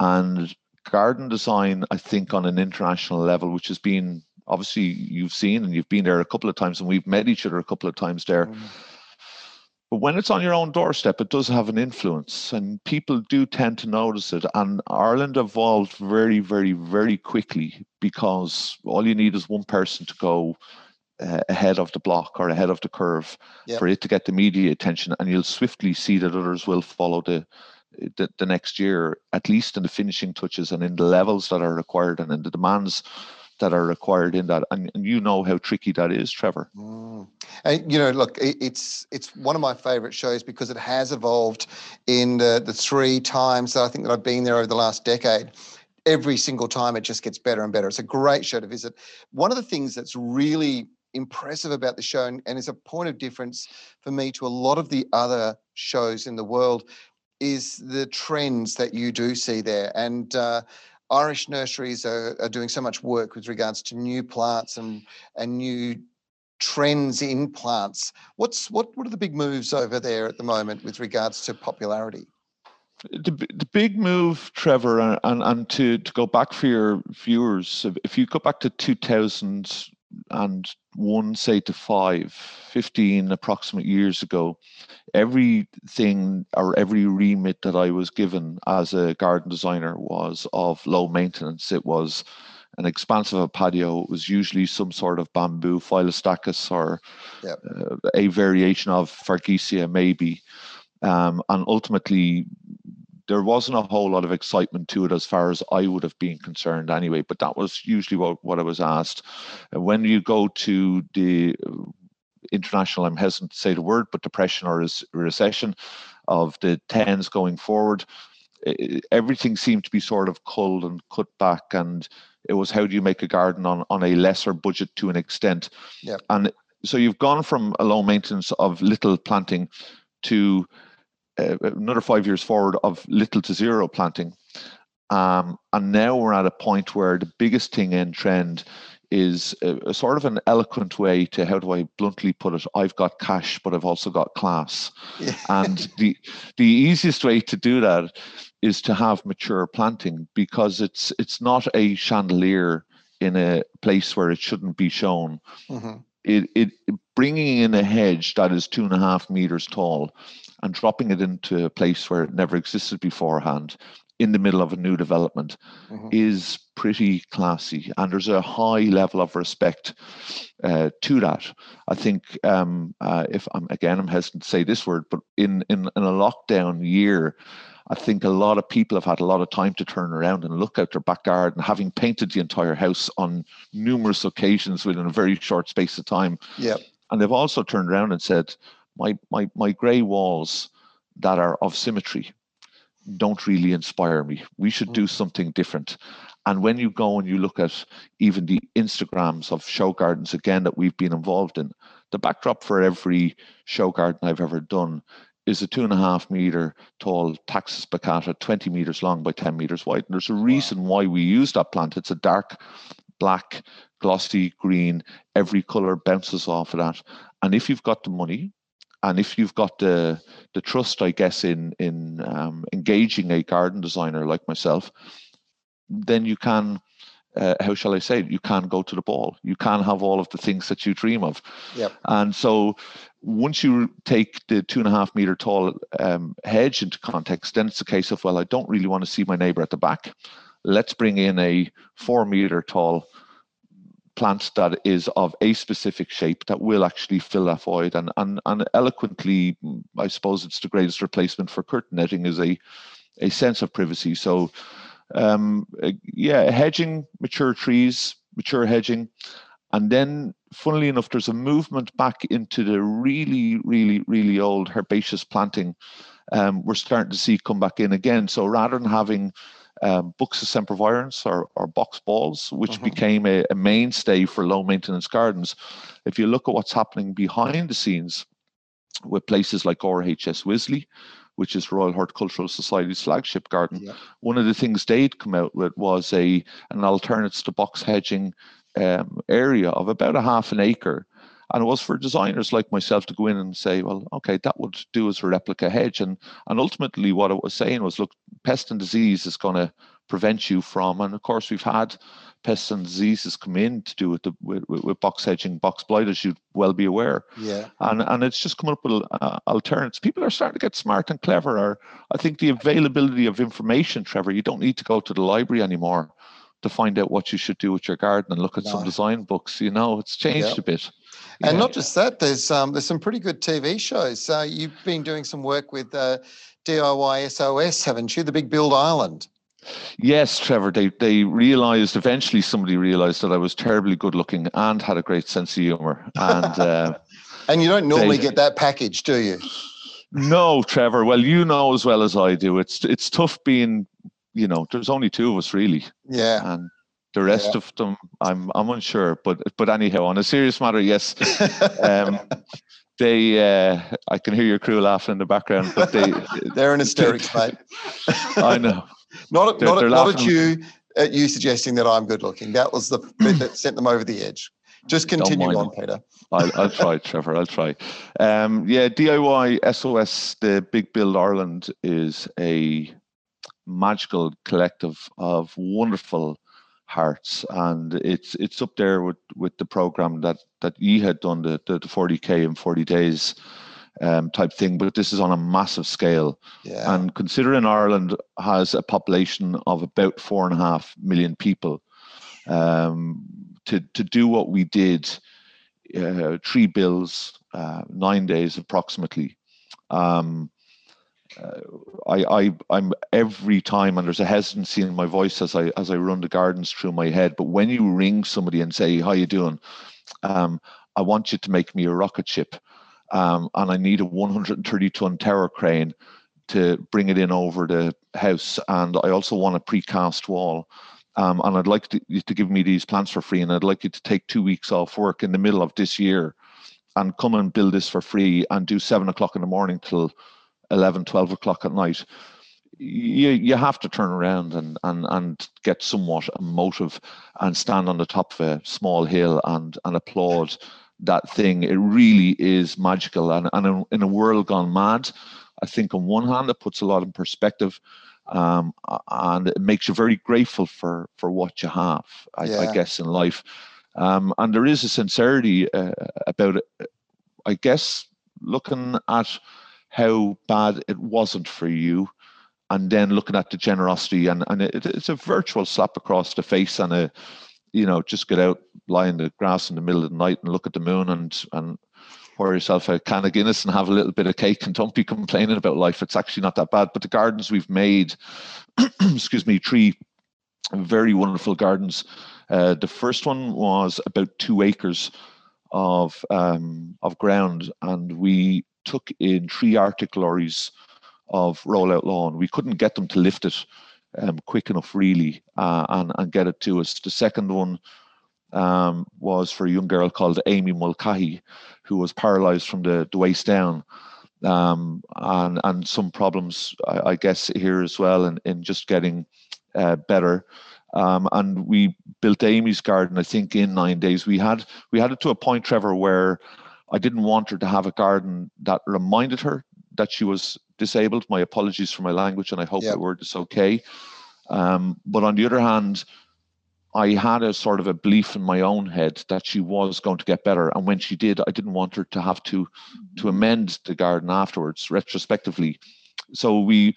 and garden design, I think, on an international level, which has been obviously you've seen and you've been there a couple of times and we've met each other a couple of times there. Mm. But when it's on your own doorstep, it does have an influence and people do tend to notice it. And Ireland evolved very, very, very quickly because all you need is one person to go uh, ahead of the block or ahead of the curve yep. for it to get the media attention. And you'll swiftly see that others will follow the, the, the next year, at least in the finishing touches and in the levels that are required and in the demands that are required in that and, and you know how tricky that is trevor mm. and you know look it's it's one of my favorite shows because it has evolved in the, the three times that i think that i've been there over the last decade every single time it just gets better and better it's a great show to visit one of the things that's really impressive about the show and, and is a point of difference for me to a lot of the other shows in the world is the trends that you do see there. And uh, Irish nurseries are, are doing so much work with regards to new plants and and new trends in plants. What's what what are the big moves over there at the moment with regards to popularity? The, the big move, Trevor, and, and, and to, to go back for your viewers, if you go back to 2000 and one, say to five, 15 approximate years ago, everything or every remit that I was given as a garden designer was of low maintenance. It was an expanse of a patio. It was usually some sort of bamboo, Phyllostachys, or yep. uh, a variation of Fargesia, maybe. Um, and ultimately, there wasn't a whole lot of excitement to it as far as I would have been concerned anyway, but that was usually what, what I was asked. Uh, when you go to the uh, international, I'm hesitant to say the word, but depression or recession of the tens going forward, everything seemed to be sort of culled and cut back. And it was how do you make a garden on, on a lesser budget to an extent? Yeah. And so you've gone from a low maintenance of little planting to uh, another five years forward of little to zero planting. Um, and now we're at a point where the biggest thing in trend is a, a, sort of an eloquent way to how do I bluntly put it? I've got cash, but I've also got class. Yeah. and the the easiest way to do that is to have mature planting because it's it's not a chandelier in a place where it shouldn't be shown. Mm-hmm. It, it bringing in a hedge that is two and a half meters tall and dropping it into a place where it never existed beforehand in the middle of a new development mm-hmm. is pretty classy and there's a high level of respect uh, to that i think um, uh, if i'm again i'm hesitant to say this word but in, in in a lockdown year I think a lot of people have had a lot of time to turn around and look out their back garden, having painted the entire house on numerous occasions within a very short space of time. Yeah. And they've also turned around and said, my my my grey walls that are of symmetry don't really inspire me. We should do mm. something different. And when you go and you look at even the Instagrams of show gardens again that we've been involved in, the backdrop for every show garden I've ever done is a two and a half meter tall Taxus baccata, 20 meters long by 10 meters wide. And there's a reason why we use that plant. It's a dark black, glossy green. Every color bounces off of that. And if you've got the money, and if you've got the the trust, I guess, in in um, engaging a garden designer like myself, then you can. Uh, how shall I say it? You can go to the ball. You can have all of the things that you dream of. Yep. And so once you take the two and a half meter tall um, hedge into context, then it's a case of, well, I don't really want to see my neighbor at the back. Let's bring in a four meter tall plant that is of a specific shape that will actually fill that void. And and, and eloquently i suppose it's the greatest replacement for curtain netting is a a sense of privacy. So um yeah hedging mature trees mature hedging. And then funnily enough there's a movement back into the really really really old herbaceous planting um, we're starting to see come back in again. So rather than having um, Buxus sempervirens or, or box balls, which mm-hmm. became a, a, mainstay for low maintenance gardens. If you look at what's happening behind the scenes with places like RHS Wisley, which is Royal Horticultural Society's flagship garden, yeah. one of the things they'd come out with was a an alternative to box hedging um, area of about a half an acre and it was for designers like myself to go in and say, well, okay, that would do as a replica hedge. And and ultimately what it was saying was, look, pest and disease is going to prevent you from, and of course we've had pests and diseases come in to do with the with, with box hedging, box blight, as you'd well be aware. Yeah. And and it's just coming up with uh, alternatives. People are starting to get smart and clever. I think the availability of information, Trevor, you don't need to go to the library anymore to find out what you should do with your garden and look at no. some design books. You know, it's changed yep. a bit. And not just that, there's um, there's some pretty good TV shows. Uh, you've been doing some work with uh, DIY SOS, haven't you? The Big Build Ireland. Yes, Trevor. They they realised eventually. Somebody realised that I was terribly good looking and had a great sense of humour. And uh, [LAUGHS] and you don't normally they, get that package, do you? No, Trevor. Well, you know as well as I do. It's it's tough being. You know, there's only two of us really. Yeah. And the rest yeah. of them, I'm I'm unsure. But but anyhow, on a serious matter, yes. [LAUGHS] Um, they uh, I can hear your crew laughing in the background, but they [LAUGHS] they're in hysterics, [LAUGHS] mate. I know. Not they're, not, they're not at you at you suggesting that I'm good looking. That was the bit that sent them over the edge. Just continue on, Peter. I'll, I'll try, Trevor. I'll try. Um, yeah, DIY SOS, the Big Build Ireland is a magical collective of wonderful hearts and it's it's up there with with the program that that you had done the the, the 40k in 40 days um, type thing but this is on a massive scale yeah. and considering ireland has a population of about four and a half million people um, to to do what we did uh, three bills uh, nine days approximately um, I, I I'm every time, and there's a hesitancy in my voice as I as I run the gardens through my head. But when you ring somebody and say, "How you doing?" Um, I want you to make me a rocket ship, um, and I need a 130 ton tower crane to bring it in over the house, and I also want a precast wall. Um, and I'd like to, you to give me these plants for free, and I'd like you to take two weeks off work in the middle of this year, and come and build this for free, and do seven o'clock in the morning till 11, 12 o'clock at night. you you have to turn around and and and get somewhat emotive and stand on the top of a small hill and and applaud that thing. It really is magical, and and in a world gone mad, I think on one hand it puts a lot in perspective. Um, and it makes you very grateful for for what you have, I, yeah. I guess, in life. Um, and there is a sincerity uh, about it. I guess looking at how bad it wasn't for you and then looking at the generosity and, and it, it's a virtual slap across the face and a you know just get out lie in the grass in the middle of the night and look at the moon and and pour yourself a can of guinness and have a little bit of cake and don't be complaining about life. It's actually not that bad. But the gardens we've made [CLEARS THROAT] excuse me three very wonderful gardens. Uh, the first one was about two acres of um, of ground and we took in three Arctic lorries of rollout lawn. We couldn't get them to lift it um, quick enough, really, uh, and, and get it to us. The second one um, was for a young girl called Amy Mulcahy, who was paralyzed from the, the waist down. Um, and and some problems, I, I, guess, here as well, in, in just getting uh, better. Um, and we built Amy's garden, I think, in nine days. We had we had it to a point, Trevor, where I didn't want her to have a garden that reminded her that she was disabled. My apologies for my language, and I hope yep. the word is okay. Um, but on the other hand, I had a sort of a belief in my own head that she was going to get better, and when she did, I didn't want her to have to to amend the garden afterwards, retrospectively. So we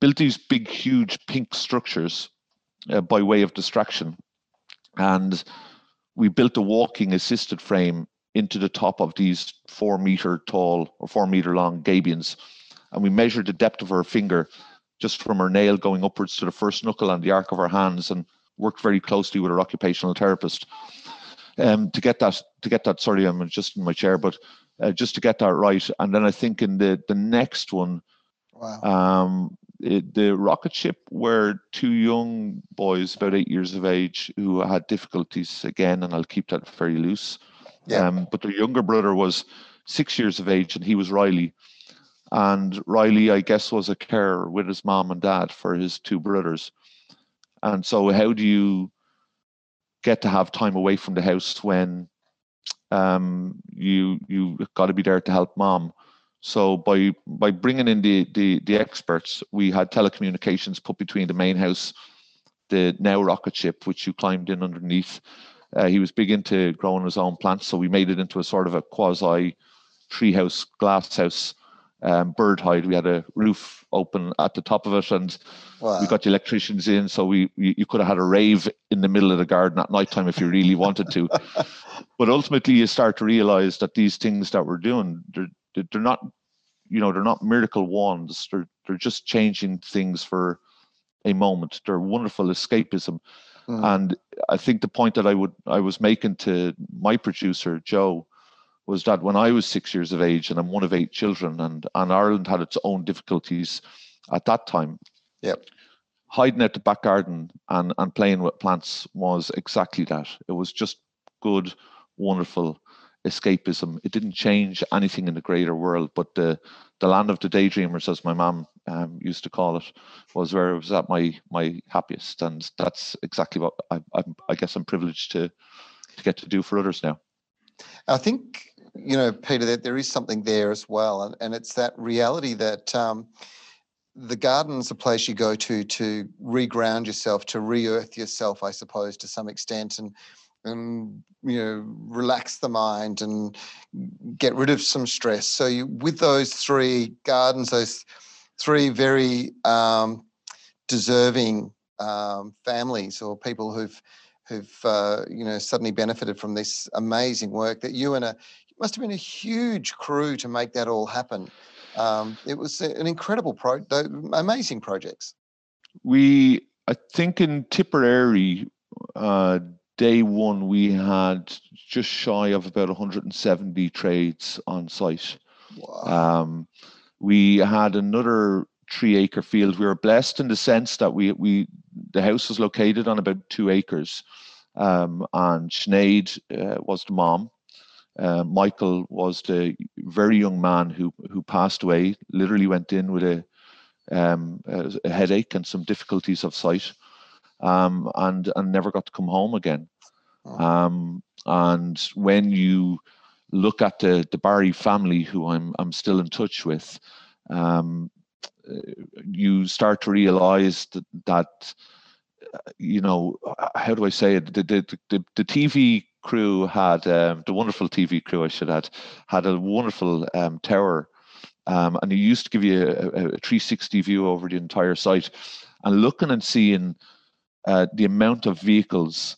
built these big, huge pink structures uh, by way of distraction, and we built a walking assisted frame into the top of these four meter tall or four meter long gabions. And we measured the depth of her finger just from her nail going upwards to the first knuckle on the arc of her hands and worked very closely with her occupational therapist um, to get that to get that sorry i'm just in my chair but uh, just to get that right and then i think in the the next one wow. um, it, the rocket ship were two young boys about eight years of age who had difficulties again and i'll keep that very loose yeah. Um, but their younger brother was six years of age, and he was Riley. And Riley, I guess, was a carer with his mom and dad for his two brothers. And so, how do you get to have time away from the house when um, you you got to be there to help mom? So by by bringing in the, the the experts, we had telecommunications put between the main house, the now rocket ship, which you climbed in underneath, uh, he was big into growing his own plants, so we made it into a sort of a quasi treehouse, glasshouse, um, bird hide. We had a roof open at the top of it, and wow. we got the electricians in, so we you, you, could have had a rave in the middle of the garden at night time if you really wanted to. [LAUGHS] but ultimately, you start to realize that these things that we're doing, they're they're not, you know, they're not miracle wands. They're they're just changing things for a moment. They're wonderful escapism. Mm. And I think the point that I would I was making to my producer Joe was that when I was six years of age and I'm one of eight children and and Ireland had its own difficulties at that time. Yep. Hiding out the back garden and, and playing with plants was exactly that. It was just good, wonderful escapism. It didn't change anything in the greater world, but the the land of the daydreamers, as my mom um, used to call it, was where I was at my my happiest, and that's exactly what I, I'm, I guess I'm privileged to to get to do for others now. I think you know, Peter, that there is something there as well, and, and it's that reality that. Um, the garden's a place you go to to reground yourself, to re-earth yourself, I suppose, to some extent, and and you know relax the mind and get rid of some stress so you with those three gardens those three very um, deserving um, families or people who've who've uh, you know suddenly benefited from this amazing work that you and a must have been a huge crew to make that all happen um, it was an incredible pro amazing projects we i think in tipperary uh, day one, we had just shy of about 170 trades on site. Wow. Um, we had another three acre field. We were blessed in the sense that we we the house was located on about two acres, um, and Sinead uh, was the mom. Uh, Michael was the very young man who who passed away. Literally went in with a um, a headache and some difficulties of sight, um, and and never got to come home again. Oh. Um, and when you look at the the Barry family, who I'm I'm still in touch with, um, you start to realize that, that you know how do I say it? The the the, the TV crew had um, the wonderful TV crew I should add had a wonderful um, tower, um, and it used to give you a, a, 360 view over the entire site, and looking and seeing uh, the amount of vehicles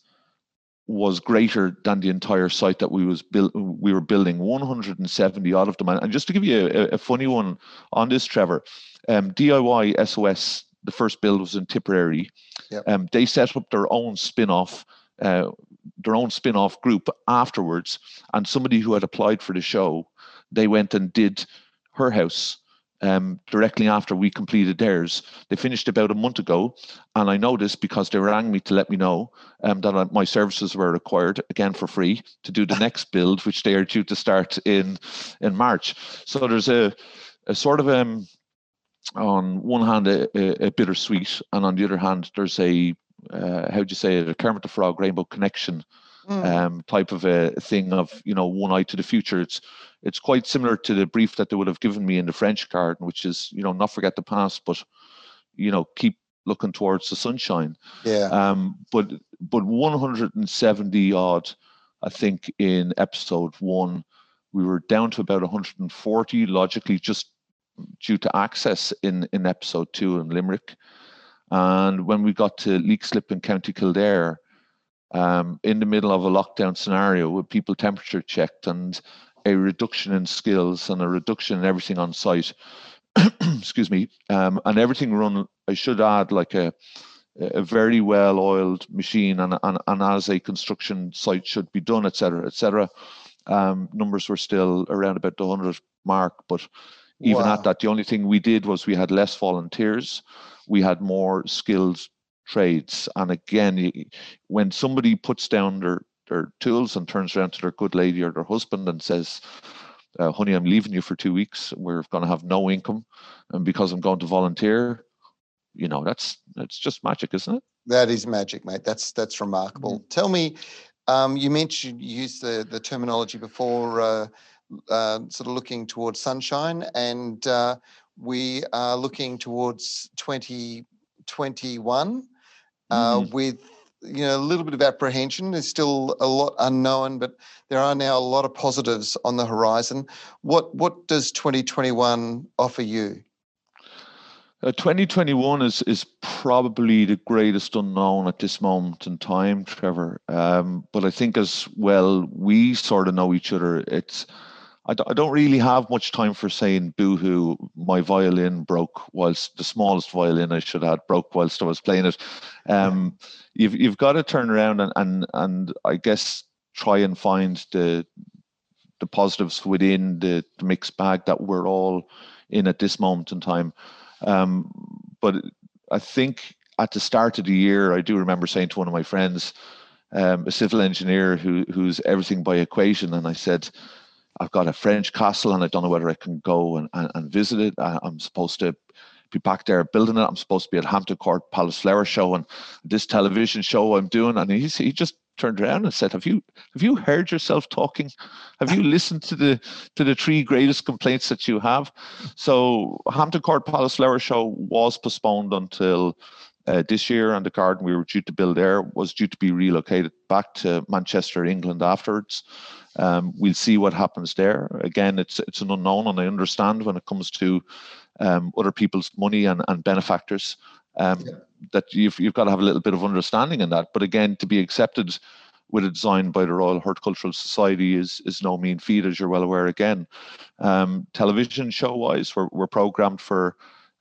was greater than the entire site that we was built we were building 170 out of them and just to give you a, a funny one on this trevor um, diy sos the first build was in tipperary yep. um, they set up their own spin-off uh, their own spin-off group afterwards and somebody who had applied for the show they went and did her house um, directly after we completed theirs. They finished about a month ago, and I know this because they rang me to let me know um, that my services were required again for free to do the [LAUGHS] next build, which they are due to start in in March. So there's a, a sort of um, on one hand a, a, bittersweet, and on the other hand there's a uh, how do you say it, a Kermit the Frog Rainbow Connection mm. um, type of a thing of you know one eye to the future. It's it's quite similar to the brief that they would have given me in the French garden, which is you know not forget the past, but you know keep looking towards the sunshine. Yeah. Um, but but 170 odd, I think in episode one, we were down to about 140 logically just due to access in in episode two in Limerick. And when we got to Leixlip in County Kildare, um, in the middle of a lockdown scenario with people temperature checked and a reduction in skills and a reduction in everything on site. [COUGHS] excuse me, um, and everything run. I should add like a a very well oiled machine and, and, and as a construction site should be done, etc., etc. Um, numbers were still around about the hundred mark, but even wow. at that, the only thing we did was we had less volunteers, we had more skilled trades, and again, when somebody puts down their their tools and turns around to their good lady or their husband and says, uh, honey, I'm leaving you for two weeks. We're going to have no income. And because I'm going to volunteer, you know, that's, that's just magic, isn't it? That is magic, mate. That's, that's remarkable. Mm-hmm. Tell me, um, you mentioned, you used the, the terminology before, uh, uh, sort of looking towards sunshine and, uh, we are looking towards 2021 uh, mm. with you know a little bit of apprehension. There's still a lot unknown but there are now a lot of positives on the horizon. What what does 2021 offer you? Uh, 2021 is is probably the greatest unknown at this moment in time trevor. Um, but i think as well we sort of know each other. It's I d- I don't really have much time for saying boohoo. My violin broke whilst the smallest violin I should have broke whilst I was playing it. Um, you've you've got to turn around and, and and I guess try and find the the positives within the, the mixed bag that we're all in at this moment in time. Um, but I think at the start of the year, I do remember saying to one of my friends, um, a civil engineer who who's everything by equation, and I said I've got a French castle and I don't know whether I can go and, and, and visit it. I, am supposed to be back there building it. I'm supposed to be at Hampton Court Palace Flower Show and this television show I'm doing. And he, he just turned around and said, "Have you have you heard yourself talking? Have you listened to the to the three greatest complaints that you have?" So Hampton Court Palace Flower Show was postponed until uh, this year, and the garden we were due to build there was due to be relocated back to Manchester, England afterwards. Um, we'll see what happens there. Again, it's it's an unknown, and I understand when it comes to um, other people's money and, and benefactors um, yeah. that you've you've got to have a little bit of understanding in that. But again, to be accepted with a design by the Royal Horticultural Society is is no mean feat, as you're well aware. Again, um, television show wise, we're we're programmed for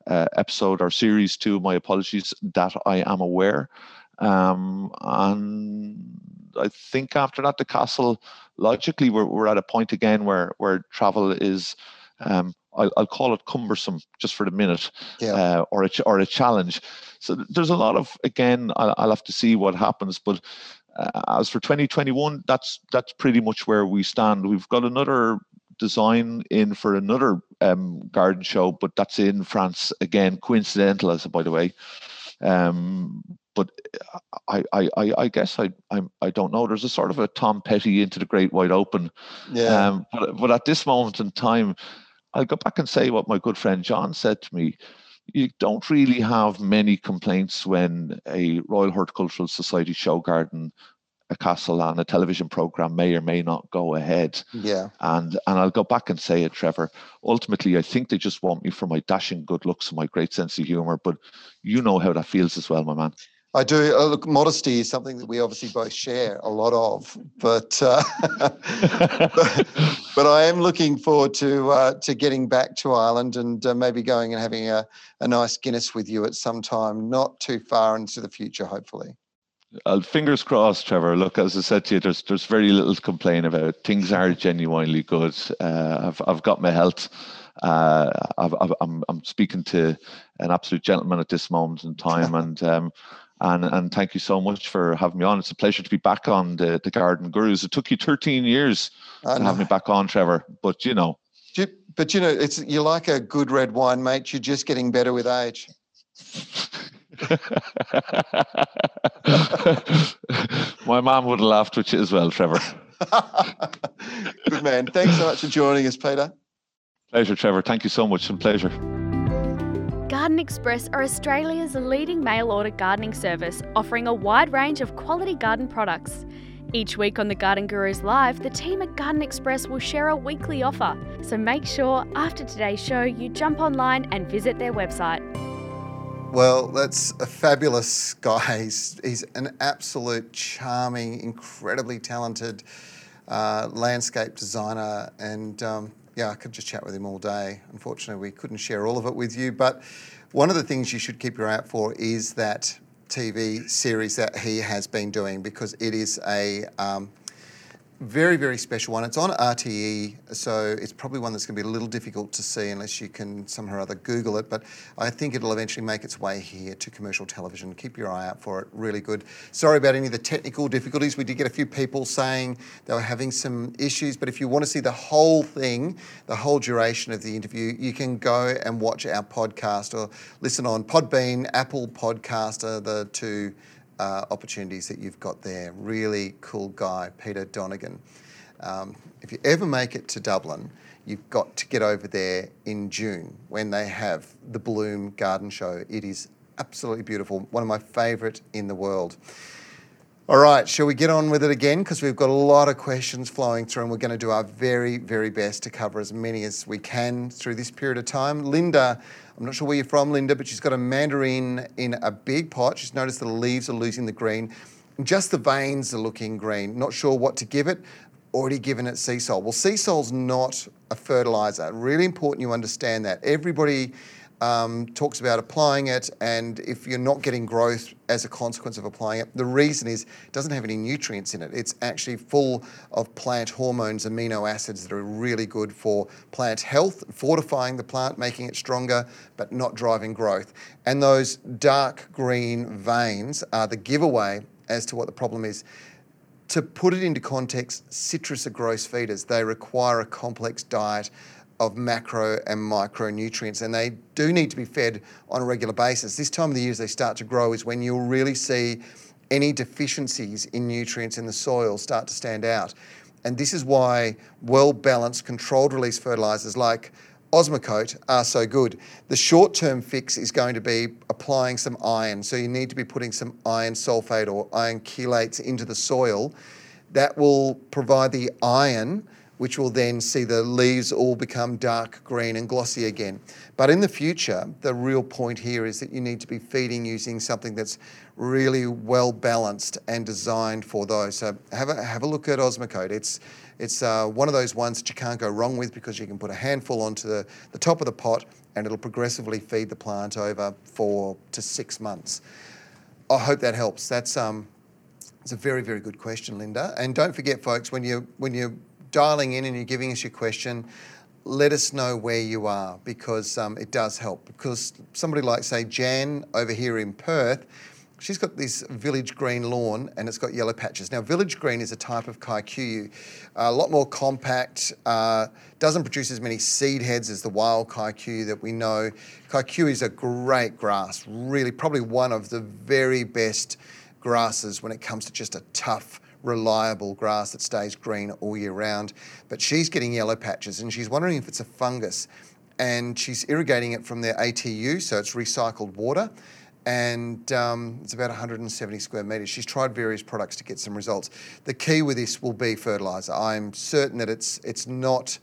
uh, episode or series two, my apologies, that I am aware. Um, and I think after that, the castle, logically, we're, we're at a point again where, where travel is, um, I'll, I'll call it cumbersome just for the minute, yeah. uh, or, a, or a challenge. So there's a lot of, again, I'll, I'll have to see what happens. But uh, as for 2021, that's that's pretty much where we stand. We've got another design in for another um, garden show, but that's in France again, coincidental as by the way. Um, but I, I, I, I guess I, I, I don't know. There's a sort of a Tom Petty into the great wide open. Yeah. Um, but, but at this moment in time, I'll go back and say what my good friend John said to me. You don't really have many complaints when a Royal Horticultural Society show garden a castle and a television program may or may not go ahead. Yeah. And and I'll go back and say it, Trevor. Ultimately, I think they just want me for my dashing good looks and my great sense of humor. But you know how that feels as well, my man. I do. Uh, look, modesty is something that we obviously both share a lot of, but uh, [LAUGHS] but, but, I am looking forward to uh, to getting back to Ireland and uh, maybe going and having a, a nice Guinness with you at some time, not too far into the future, hopefully. Uh, fingers crossed, Trevor. Look, as I said to you, there's there's very little to complain about. Things are genuinely good. Uh, I've I've got my health. Uh, I've, i am I'm, I'm speaking to an absolute gentleman at this moment in time, [LAUGHS] and um, and and thank you so much for having me on. It's a pleasure to be back on the the Garden Gurus. It took you 13 years to have me back on, Trevor, but you know. But you know, it's you're like a good red wine, mate. You're just getting better with age. [LAUGHS] My mom would have laughed with you as well, Trevor. [LAUGHS] Good man. Thanks so much for joining us, Peter. Pleasure, Trevor. Thank you so much. and pleasure. Garden Express are Australia's leading mail order gardening service, offering a wide range of quality garden products. Each week on the Garden Gurus Live, the team at Garden Express will share a weekly offer. So make sure after today's show you jump online and visit their website. Well, that's a fabulous guy. [LAUGHS] He's, he's an absolute charming, incredibly talented uh, landscape designer. And um, yeah, I could just chat with him all day. Unfortunately, we couldn't share all of it with you. But one of the things you should keep your eye out for is that TV series that he has been doing because it is a um, very, very special one. It's on RTE, so it's probably one that's going to be a little difficult to see unless you can somehow or other Google it. But I think it'll eventually make its way here to commercial television. Keep your eye out for it. Really good. Sorry about any of the technical difficulties. We did get a few people saying they were having some issues, but if you want to see the whole thing, the whole duration of the interview, you can go and watch our podcast or listen on Podbean, Apple Podcaster, the two uh, opportunities that you've got there. Really cool guy, Peter Donegan. Um, if you ever make it to Dublin, you've got to get over there in June when they have the Bloom Garden Show. It is absolutely beautiful, one of my favourite in the world. All right, shall we get on with it again? Because we've got a lot of questions flowing through, and we're going to do our very, very best to cover as many as we can through this period of time. Linda I'm not sure where you're from, Linda, but she's got a mandarin in a big pot. She's noticed the leaves are losing the green. Just the veins are looking green. Not sure what to give it. Already given it Seasol. Well, Seasol's not a fertilizer. Really important you understand that. Everybody um, talks about applying it, and if you're not getting growth as a consequence of applying it, the reason is it doesn't have any nutrients in it. It's actually full of plant hormones, amino acids that are really good for plant health, fortifying the plant, making it stronger, but not driving growth. And those dark green veins are the giveaway as to what the problem is. To put it into context, citrus are gross feeders. They require a complex diet of macro and micronutrients, and they do need to be fed on a regular basis. This time of the year, as they start to grow, is when you'll really see any deficiencies in nutrients in the soil start to stand out. And this is why well balanced, controlled release fertilizers like Osmocote are so good. The short term fix is going to be applying some iron. So you need to be putting some iron sulfate or iron chelates into the soil. That will provide the iron which will then see the leaves all become dark green and glossy again. But in the future, the real point here is that you need to be feeding using something that's really well balanced and designed for those. So have a, have a look at Osmocote. It's, it's uh, one of those ones that you can't go wrong with because you can put a handful onto the, the top of the pot and it'll progressively feed the plant over four to six months. I hope that helps. That's um, it's a very, very good question, Linda. And don't forget, folks, when you when you dialing in and you're giving us your question, let us know where you are because um, it does help. Because somebody like, say, Jan over here in Perth, she's got this village green lawn and it's got yellow patches. Now, village green is a type of kikuyu, a lot more compact, uh, doesn't produce as many seed heads as the wild kikuyu that we know. Kikuyu is a great grass, really, probably one of the very best grasses when it comes to just a tough, reliable grass that stays green all year round. But she's getting yellow patches and she's wondering if it's a fungus. And she's irrigating it from their ATU, so it's recycled water and um, it's about 170 square metres. She's tried various products to get some results. The key with this will be fertiliser. I'm certain that it's it's not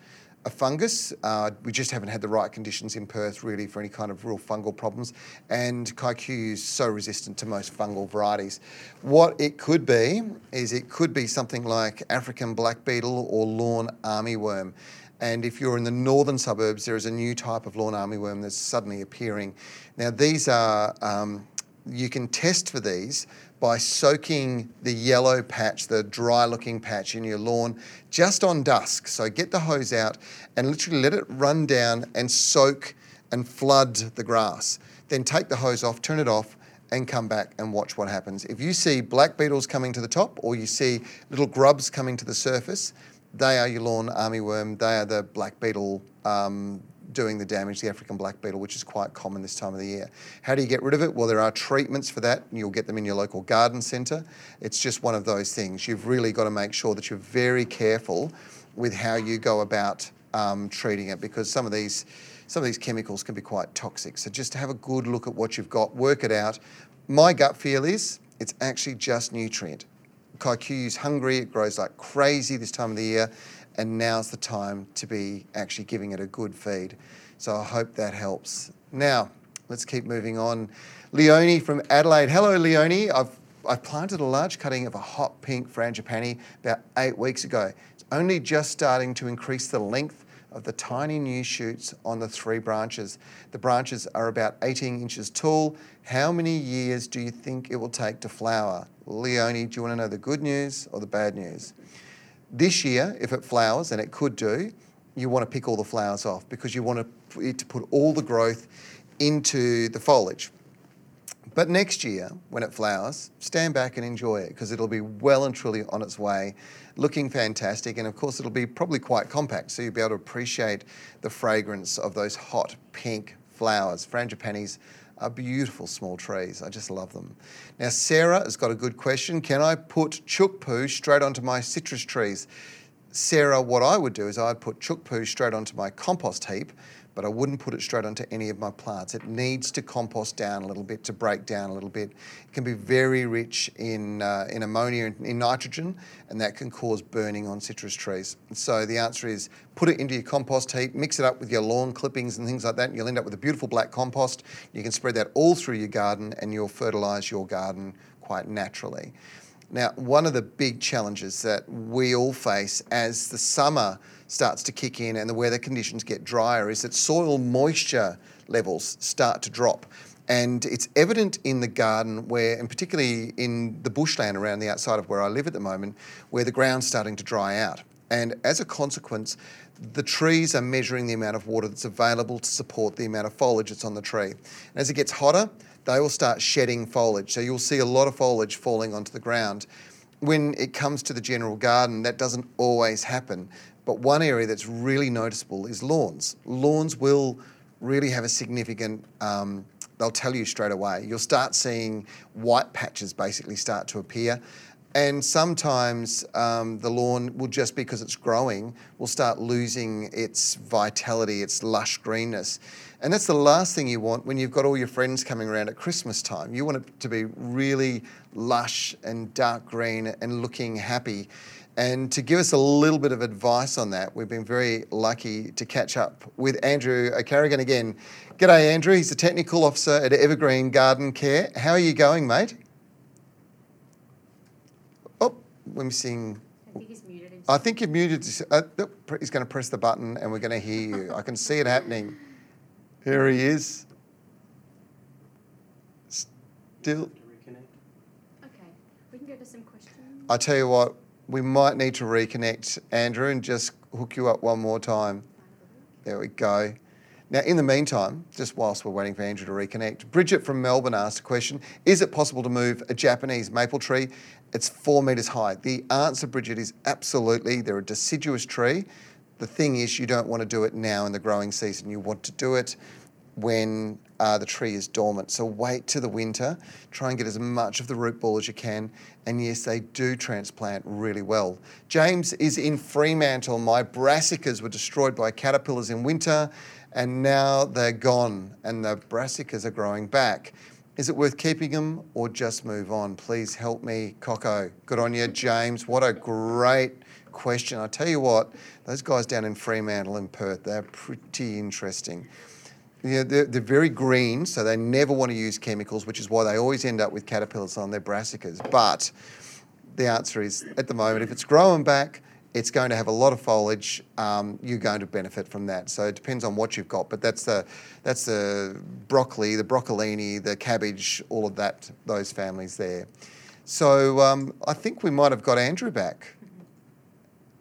a fungus. Uh, we just haven't had the right conditions in Perth really for any kind of real fungal problems. And kikuyu is so resistant to most fungal varieties. What it could be is it could be something like African black beetle or lawn armyworm. And if you're in the northern suburbs, there is a new type of lawn armyworm that's suddenly appearing. Now, these are, um, you can test for these by soaking the yellow patch, the dry looking patch in your lawn, just on dusk. So get the hose out and literally let it run down and soak and flood the grass. Then take the hose off, turn it off, and come back and watch what happens. If you see black beetles coming to the top or you see little grubs coming to the surface, they are your lawn armyworm. They are the black beetle um, doing the damage, the African black beetle, which is quite common this time of the year. How do you get rid of it? Well, there are treatments for that. And you'll get them in your local garden centre. It's just one of those things. You've really got to make sure that you're very careful with how you go about um, treating it because some of these some of these chemicals can be quite toxic. So just have a good look at what you've got, work it out. My gut feel is it's actually just nutrient. Kikuyu is hungry, it grows like crazy this time of the year, and now's the time to be actually giving it a good feed. So I hope that helps. Now, let's keep moving on. Leonie from Adelaide. Hello, Leonie. I've, I've planted a large cutting of a hot pink frangipani about eight weeks ago. It's only just starting to increase the length of the tiny new shoots on the three branches. The branches are about 18 inches tall. How many years do you think it will take to flower? Leonie, do you want to know the good news or the bad news? This year, if it flowers, and it could do, you want to pick all the flowers off because you want it to put all the growth into the foliage. But next year, when it flowers, stand back and enjoy it because it'll be well and truly on its way, looking fantastic. And of course, it'll be probably quite compact, so you'll be able to appreciate the fragrance of those hot pink flowers. Frangipanis are beautiful small trees. I just love them. Now, Sarah has got a good question. Can I put chook poo straight onto my citrus trees? Sarah, what I would do is I'd put chook poo straight onto my compost heap but I wouldn't put it straight onto any of my plants. It needs to compost down a little bit, to break down a little bit. It can be very rich in, uh, in ammonia and in nitrogen, and that can cause burning on citrus trees. So the answer is put it into your compost heap, mix it up with your lawn clippings and things like that, and you'll end up with a beautiful black compost. You can spread that all through your garden, and you'll fertilise your garden quite naturally. Now, one of the big challenges that we all face as the summer starts to kick in and the weather conditions get drier is that soil moisture levels start to drop. And it's evident in the garden where, and particularly in the bushland around the outside of where I live at the moment, where the ground's starting to dry out. And as a consequence, the trees are measuring the amount of water that's available to support the amount of foliage that's on the tree. And as it gets hotter, they will start shedding foliage. So you'll see a lot of foliage falling onto the ground. When it comes to the general garden, that doesn't always happen. But one area that's really noticeable is lawns. Lawns will really have a significant, um, they'll tell you straight away. You'll start seeing white patches basically start to appear. And sometimes um, the lawn will just because it's growing will start losing its vitality, its lush greenness. And that's the last thing you want when you've got all your friends coming around at Christmas time. You want it to be really lush and dark green and looking happy. And to give us a little bit of advice on that, we've been very lucky to catch up with Andrew Carrigan again. G'day, Andrew. He's the technical officer at Evergreen Garden Care. How are you going, mate? Oh, we're missing. I think he's muted. I think you've muted. Uh, he's going to press the button and we're going to hear you. I can see it happening. Here he is. Still. Okay, we can go to some questions. I tell you what, we might need to reconnect, Andrew, and just hook you up one more time. There we go. Now, in the meantime, just whilst we're waiting for Andrew to reconnect, Bridget from Melbourne asked a question Is it possible to move a Japanese maple tree? It's four metres high. The answer, Bridget, is absolutely. They're a deciduous tree. The thing is, you don't want to do it now in the growing season. You want to do it when uh, the tree is dormant. So wait to the winter, try and get as much of the root ball as you can. And yes, they do transplant really well. James is in Fremantle. My brassicas were destroyed by caterpillars in winter and now they're gone and the brassicas are growing back. Is it worth keeping them or just move on? Please help me, Coco. Good on you, James. What a great question. I tell you what, those guys down in Fremantle and Perth, they're pretty interesting. Yeah, they're, they're, very green, so they never want to use chemicals, which is why they always end up with caterpillars on their brassicas. But the answer is, at the moment, if it's growing back, it's going to have a lot of foliage. Um, you're going to benefit from that. So it depends on what you've got, but that's the that's the broccoli, the broccolini, the cabbage, all of that, those families there. So um, I think we might have got Andrew back.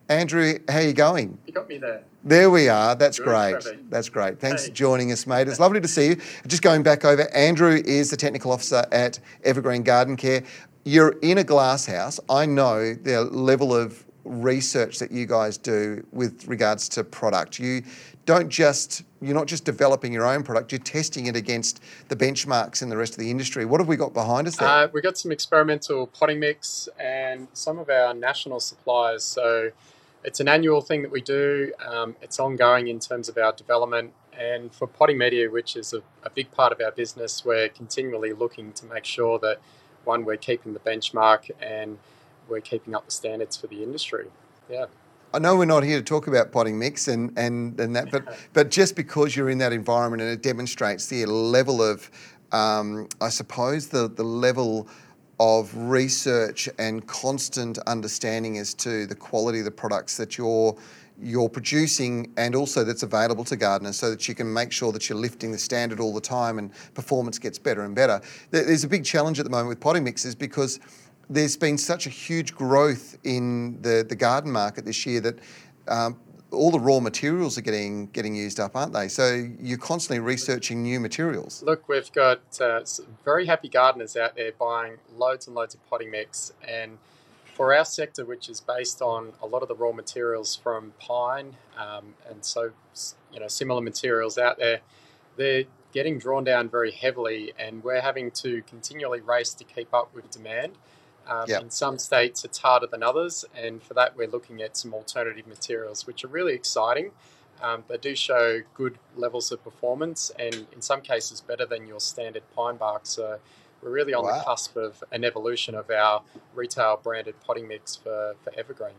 Andrew, how are you going? You got me there. There we are. That's Good, great. That's great. Thanks hey. for joining us, mate. It's lovely to see you. Just going back over, Andrew is the technical officer at Evergreen Garden Care. You're in a glass house. I know the level of research that you guys do with regards to product. You don't just you're not just developing your own product, you're testing it against the benchmarks in the rest of the industry. What have we got behind us there? Uh, we've got some experimental potting mix and some of our national suppliers. So it's an annual thing that we do. Um, it's ongoing in terms of our development. And for potting media, which is a, a big part of our business, we're continually looking to make sure that one, we're keeping the benchmark and we're keeping up the standards for the industry. Yeah. I know we're not here to talk about potting mix and, and, and that, but [LAUGHS] but just because you're in that environment and it demonstrates the level of, um, I suppose the the level of research and constant understanding as to the quality of the products that you're you're producing and also that's available to gardeners so that you can make sure that you're lifting the standard all the time and performance gets better and better. There's a big challenge at the moment with potting mixes because there's been such a huge growth in the, the garden market this year that um, all the raw materials are getting getting used up, aren't they? So you're constantly researching new materials. Look, we've got uh, very happy gardeners out there buying loads and loads of potting mix, and for our sector, which is based on a lot of the raw materials from pine, um, and so you know similar materials out there, they're getting drawn down very heavily, and we're having to continually race to keep up with demand. Um, yep. In some states, it's harder than others, and for that, we're looking at some alternative materials, which are really exciting. Um, they do show good levels of performance, and in some cases, better than your standard pine bark. So, we're really on wow. the cusp of an evolution of our retail branded potting mix for, for evergreen.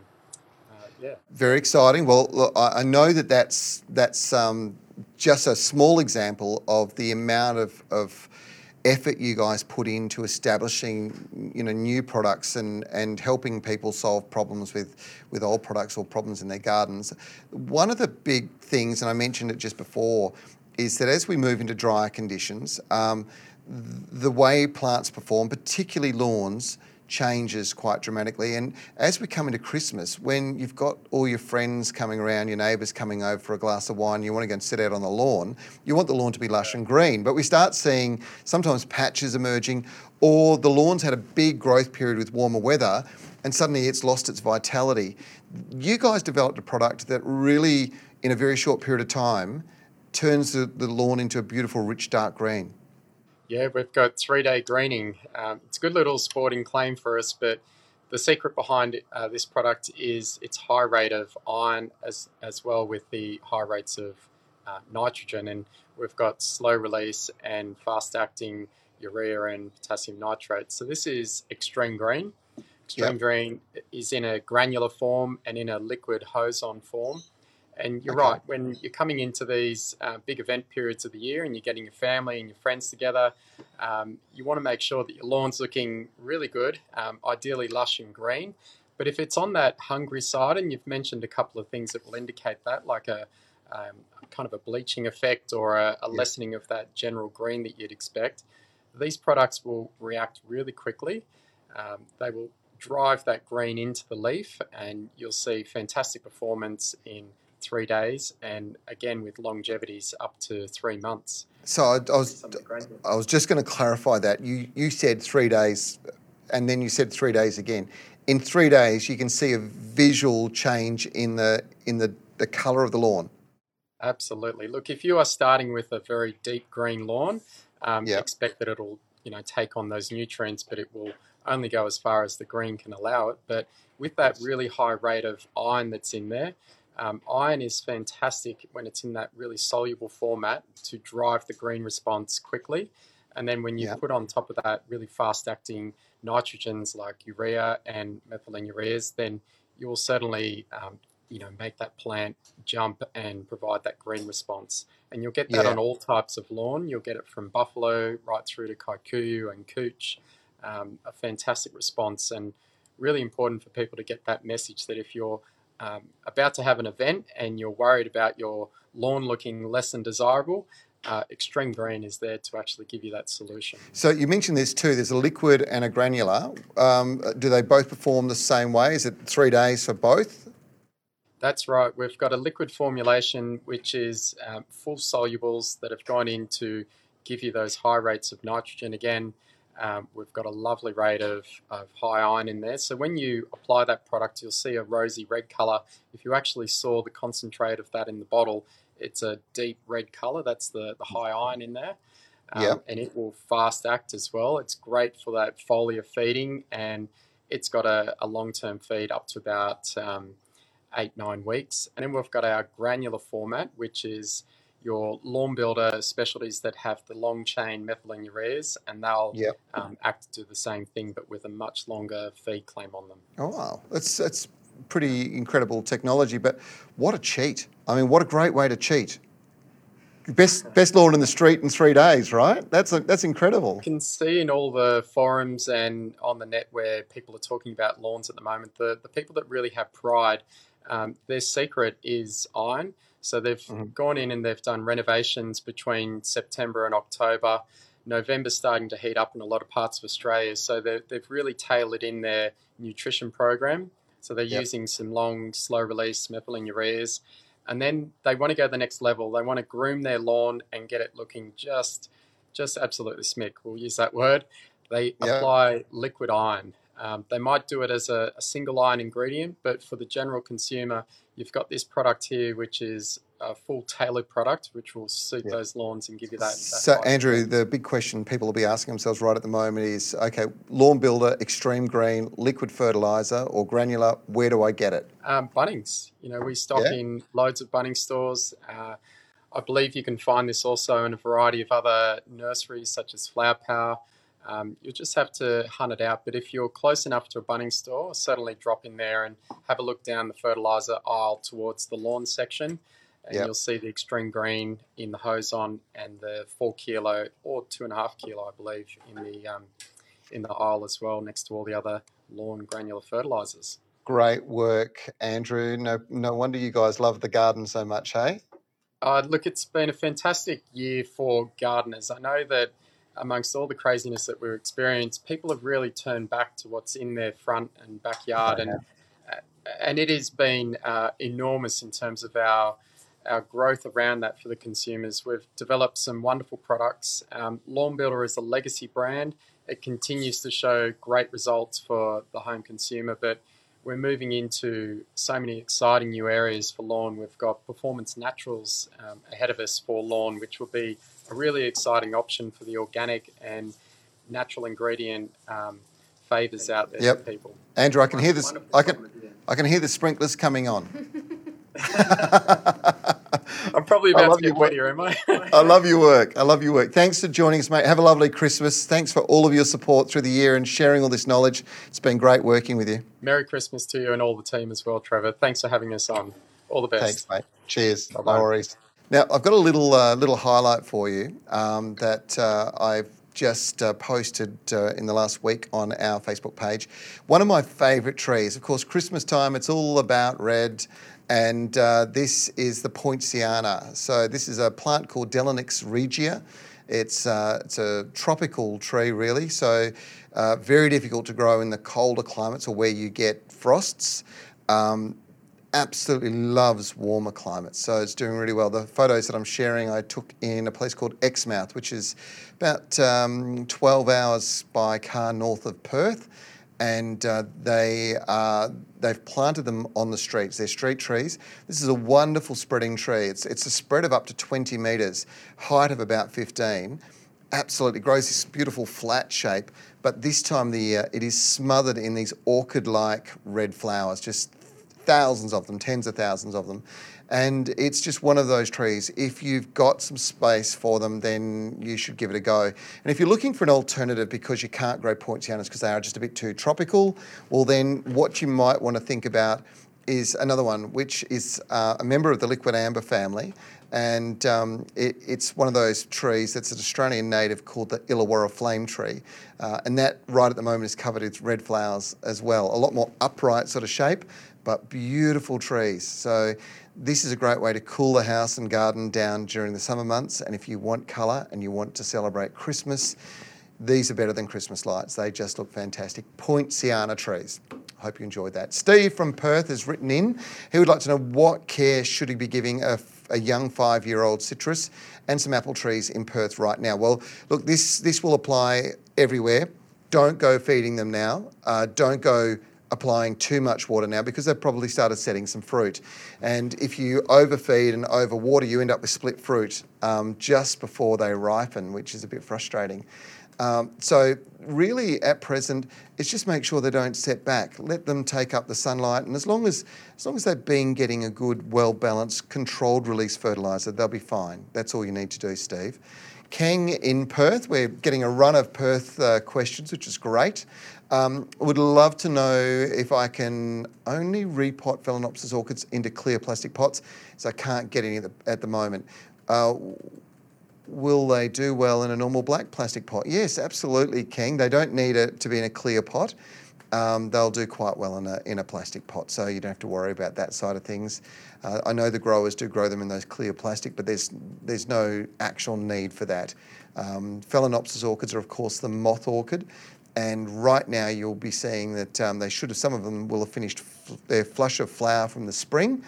Uh, yeah, very exciting. Well, look, I know that that's that's um, just a small example of the amount of, of effort you guys put into establishing you know new products and and helping people solve problems with with old products or problems in their gardens. One of the big things and i mentioned it just before is that as we move into drier conditions um, the way plants perform particularly lawns changes quite dramatically. And as we come into Christmas, when you've got all your friends coming around, your neighbours coming over for a glass of wine, you want to go and sit out on the lawn, you want the lawn to be lush and green. But we start seeing sometimes patches emerging, or the lawn's had a big growth period with warmer weather, and suddenly it's lost its vitality. You guys developed a product that really, in a very short period of time, turns the, the lawn into a beautiful, rich, dark green. Yeah, we've got three day greening. Um, it's a good little sporting claim for us, but the secret behind uh, this product is its high rate of iron as, as well with the high rates of uh, nitrogen. And we've got slow release and fast acting urea and potassium nitrate. So this is extreme green. Extreme yep. green is in a granular form and in a liquid hose on form. And you're okay. right, when you're coming into these uh, big event periods of the year and you're getting your family and your friends together, um, you want to make sure that your lawn's looking really good, um, ideally lush and green. But if it's on that hungry side, and you've mentioned a couple of things that will indicate that, like a um, kind of a bleaching effect or a, a lessening of that general green that you'd expect, these products will react really quickly. Um, they will drive that green into the leaf, and you'll see fantastic performance in three days, and again with longevities up to three months. So I, I was I was just going to clarify that you you said three days, and then you said three days again. In three days, you can see a visual change in the in the, the colour of the lawn. Absolutely. Look, if you are starting with a very deep green lawn, um, Yep. expect that it'll you know take on those nutrients, but it will only go as far as the green can allow it. But with that really high rate of iron that's in there, um, iron is fantastic when it's in that really soluble format to drive the green response quickly. And then when you Yep. put on top of that really fast acting nitrogens like urea and methylene ureas, then you will certainly um, you know make that plant jump and provide that green response. And you'll get that Yeah. on all types of lawn. You'll get it from buffalo right through to kikuyu and couch. Um, a fantastic response and really important for people to get that message that if you're um, about to have an event and you're worried about your lawn looking less than desirable, uh, Extreme Green is there to actually give you that solution. So you mentioned this too. There's a liquid and a granular. Um, do they both perform the same way? Is it three days for both? That's right. We've got a liquid formulation which is um, full solubles that have gone in to give you those high rates of nitrogen. Again, um, we've got a lovely rate of, of high iron in there. So when you apply that product, you'll see a rosy red color. If you actually saw the concentrate of that in the bottle, it's a deep red color. That's the, the high iron in there. Um, Yep. And it will fast act as well. It's great for that foliar feeding and it's got a, a long term feed up to about um, eight, nine weeks. And then we've got our granular format, which is your lawn builder specialties that have the long chain methylene ureas, and they'll Yep. um, act to do the same thing but with a much longer feed claim on them. Oh wow, that's that's pretty incredible technology. But what a cheat! I mean, what a great way to cheat. Best best lawn in the street in three days, right? That's a, that's incredible. You can see in all the forums and on the net where people are talking about lawns at the moment, the, the people that really have pride, um, their secret is iron. So they've Mhm. gone in and they've done renovations between September and October. November's starting to heat up in a lot of parts of Australia. So they've, they've really tailored in their nutrition program. So they're Yep. using some long, slow release methylene ureas. And then they want to go to the next level. They want to groom their lawn and get it looking just just absolutely smick. We'll use that word. They Yeah. apply liquid iron. Um, they might do it as a, a single iron ingredient, but for the general consumer, you've got this product here, which is a full tailored product, which will suit Yeah. those lawns and give you that. that So Andrew, the big question people will be asking themselves right at the moment is: Okay, lawn builder, extreme green, liquid fertilizer, or granular? Where do I get it? Um, Bunnings, you know, we stock Yeah. in loads of Bunnings stores. Uh, I believe you can find this also in a variety of other nurseries, such as Flower Power. Um, you'll just have to hunt it out. But if you're close enough to a Bunnings store, certainly drop in there and have a look down the fertilizer aisle towards the lawn section. And Yep. you'll see the extreme green in the hose on and the four kilo or two and a half kilo, I believe, in the um, in the aisle as well, next to all the other lawn granular fertilizers. Great work, Andrew. No, no wonder you guys love the garden so much, hey? Uh, look, it's been a fantastic year for gardeners. I know that amongst all the craziness that we've experienced, people have really turned back to what's in their front and backyard, and uh, and it has been uh, enormous in terms of our our growth around that for the consumers. We've developed some wonderful products. Um, Lawn Builder is a legacy brand. It continues to show great results for the home consumer, but we're moving into so many exciting new areas for lawn. We've got Performance Naturals um, ahead of us for lawn, which will be a really exciting option for the organic and natural ingredient um, favors out there Yep. for people. Andrew, I can hear this. I can time of year. I can hear the sprinklers coming on. [LAUGHS] I'm probably about love to get you. wet here, am I? [LAUGHS] I love your work. I love your work. Thanks for joining us, mate. Have a lovely Christmas. Thanks for all of your support through the year and sharing all this knowledge. It's been great working with you. Merry Christmas to you and all the team as well, Trevor. Thanks for having us on. All the best. Thanks, mate. Cheers. Bye-bye. No worries. Now, I've got a little uh, little highlight for you um, that uh, I've just uh, posted uh, in the last week on our Facebook page. One of my favourite trees, of course, Christmas time. It's all about red, and uh, this is the Poinciana. So this is a plant called Delonix regia. It's uh, it's a tropical tree, really. So very difficult to grow in the colder climates or where you get frosts. Um, absolutely loves warmer climates, so it's doing really well. The photos that I'm sharing I took in a place called Exmouth, which is about um, 12 hours by car north of Perth. And uh, they uh, they've planted them on the streets. They're street trees. This is a wonderful spreading tree. It's it's a spread of up to 20 metres, height of about 15. Absolutely grows this beautiful flat shape, but this time of the year it is smothered in these orchid-like red flowers, just thousands of them, tens of thousands of them. And it's just one of those trees. If you've got some space for them, then you should give it a go. And if you're looking for an alternative because you can't grow poincianas because they are just a bit too tropical, well, then what you might want to think about is another one, which is uh, a member of the liquid amber family. And um, it, it's one of those trees that's an Australian native called the Illawarra flame tree. Uh, and that right at the moment is covered with red flowers as well. A lot more upright sort of shape, but beautiful trees. So this is a great way to cool the house and garden down during the summer months. And if you want colour and you want to celebrate Christmas, these are better than Christmas lights. They just look fantastic. Poinciana trees. Hope you enjoyed that. Steve from Perth has written in. He would like to know what care should he be giving a, a young five-year-old citrus and some apple trees in Perth right now. Well, look, this this will apply everywhere. Don't go feeding them now. Uh, don't go applying too much water now because they've probably started setting some fruit. And if you overfeed and overwater, you end up with split fruit um, just before they ripen, which is a bit frustrating. Um, so really, at present, it's just make sure they don't set back. Let them take up the sunlight, and as long as as long as they've been getting a good, well balanced, controlled release fertiliser, they'll be fine. That's all you need to do, Steve. Kang in Perth, we're getting a run of Perth uh, questions, which is great. Um, would love to know if I can only repot Phalaenopsis orchids into clear plastic pots, so I can't get any at the, at the moment. Uh, will they do well in a normal black plastic pot? Yes, absolutely, King. They don't need it to be in a clear pot. Um, they'll do quite well in a, in a plastic pot, so you don't have to worry about that side of things. Uh, I know the growers do grow them in those clear plastic, but there's there's no actual need for that. Um, Phalaenopsis orchids are, of course, the moth orchid, and right now you'll be seeing that um, they should have. Some of them will have finished f- their flush of flower from the spring,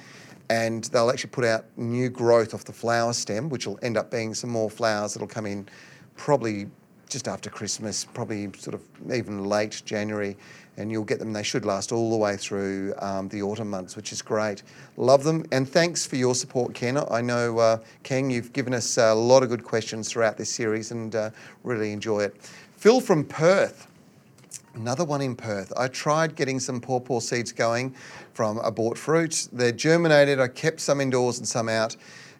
and they'll actually put out new growth off the flower stem, which will end up being some more flowers that'll come in probably just after Christmas, probably sort of even late January, and you'll get them. They should last all the way through um, the autumn months, which is great. Love them, and thanks for your support, Ken. I know, uh, Ken, you've given us a lot of good questions throughout this series, and uh, really enjoy it. Phil from Perth. Another one in Perth. I tried getting some pawpaw seeds going from a bought fruit. They're germinated. I kept some indoors and some out.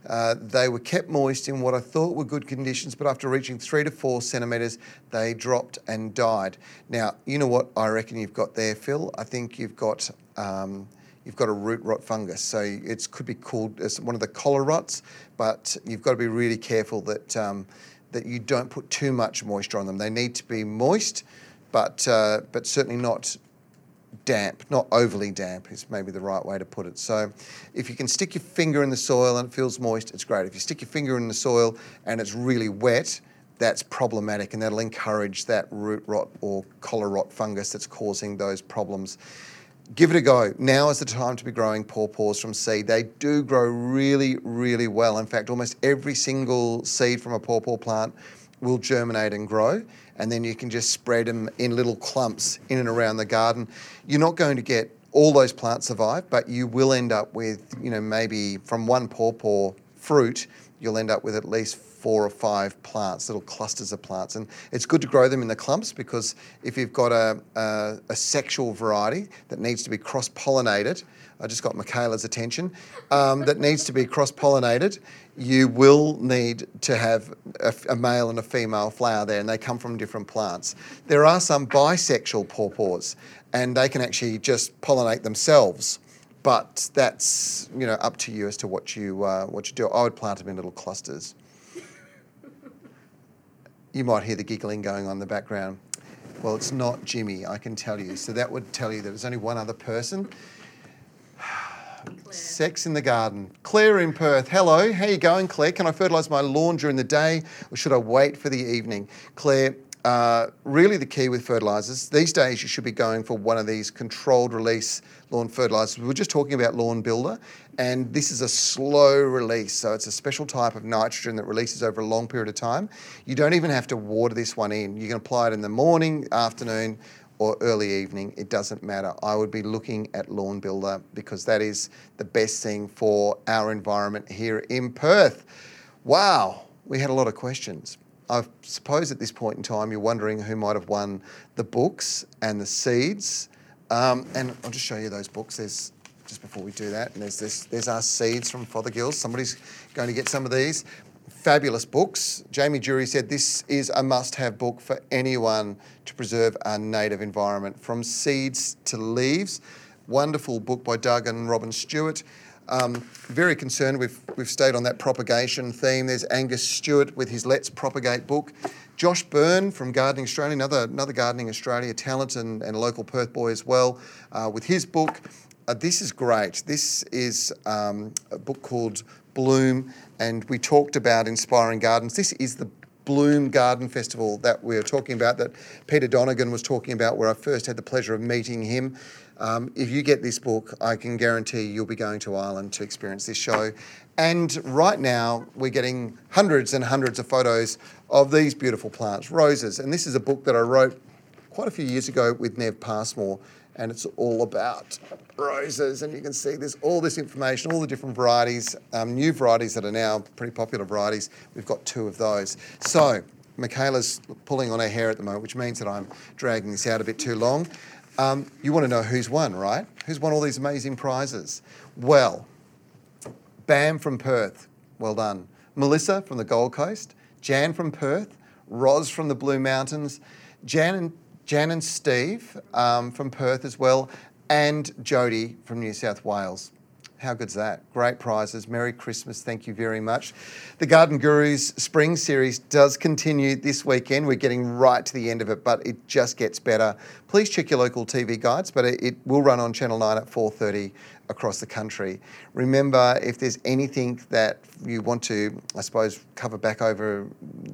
Uh, they were kept moist in what I thought were good conditions, but after reaching three to four centimetres, they dropped and died. Now, you know what I reckon you've got there, Phil? I think you've got um, you've got a root rot fungus. So it could be called one of the collar rots, but you've got to be really careful that um, that you don't put too much moisture on them. They need to be moist but uh, but certainly not damp, not overly damp is maybe the right way to put it. So if you can stick your finger in the soil and it feels moist, it's great. If you stick your finger in the soil and it's really wet, that's problematic and that'll encourage that root rot or collar rot fungus that's causing those problems. Give it a go. Now is the time to be growing pawpaws from seed. They do grow really, really well. In fact, almost every single seed from a pawpaw plant will germinate and grow and then you can just spread them in little clumps in and around the garden. You're not going to get all those plants survive, but you will end up with, you know, maybe from one pawpaw fruit, you'll end up with at least four or five plants, little clusters of plants. And it's good to grow them in the clumps because if you've got a, a, a sexual variety that needs to be cross pollinated, I just got Michaela's attention, um, that needs to be cross pollinated, you will need to have a, a, male and a female flower there, and they come from different plants. There are some bisexual pawpaws, and they can actually just pollinate themselves. But that's you know up to you as to what you uh, what you do. I would plant them in little clusters. You might hear the giggling going on in the background. Well, it's not Jimmy, I can tell you. So that would tell you that there's only one other person Sex in the garden. Claire in Perth. Hello, how you going, Claire? Can I fertilise my lawn during the day or should I wait for the evening? Claire, uh, really the key with fertilizers. These days, you should be going for one of these controlled release lawn fertilizers. We were just talking about Lawn Builder, and this is a slow release. So it's a special type of nitrogen that releases over a long period of time. You don't even have to water this one in. You can apply it in the morning, afternoon, or early evening. It doesn't matter. I would be looking at Lawn Builder because that is the best thing for our environment here in Perth. Wow, we had a lot of questions. I suppose at this point in time, you're wondering who might have won the books and the seeds. Um, and I'll just show you those books. There's just before we do that, and there's this. There's our seeds from Fothergills. Somebody's going to get some of these. Fabulous books. Jamie Durie said this is a must-have book for anyone to preserve our native environment, from seeds to leaves. Wonderful book by Doug and Robin Stewart. Um, very concerned. We've, we've stayed on that propagation theme. There's Angus Stewart with his Let's Propagate book. Josh Byrne from Gardening Australia, another, another Gardening Australia talent and, and local Perth boy as well, uh, with his book. Uh, this is great. This is um, a book called Bloom, and we talked about inspiring gardens. This is the Bloom Garden Festival that we are talking about, that Peter Donegan was talking about, where I first had the pleasure of meeting him. Um, if you get this book, I can guarantee you'll be going to Ireland to experience this show. And right now, we're getting hundreds and hundreds of photos of these beautiful plants, roses. And this is a book that I wrote quite a few years ago with Nev Passmore, and it's all about roses. And you can see there's all this information, all the different varieties, um, new varieties that are now pretty popular varieties. We've got two of those. So, Michaela's pulling on her hair at the moment, which means that I'm dragging this out a bit too long. Um, you want to know who's won, right? Who's won all these amazing prizes? Well, Bam from Perth, well done. Melissa from the Gold Coast, Jan from Perth, Roz from the Blue Mountains, Jan and, Jan and Steve um, from Perth as well, and Jody from New South Wales. How good's that? Great prizes. Merry Christmas. Thank you very much. The Garden Gurus Spring Series does continue this weekend. We're getting right to the end of it, but it just gets better. Please check your local TV guides, but it, will run on Channel 9 at 4.30 across the country. Remember, if there's anything that you want to, I suppose, cover back over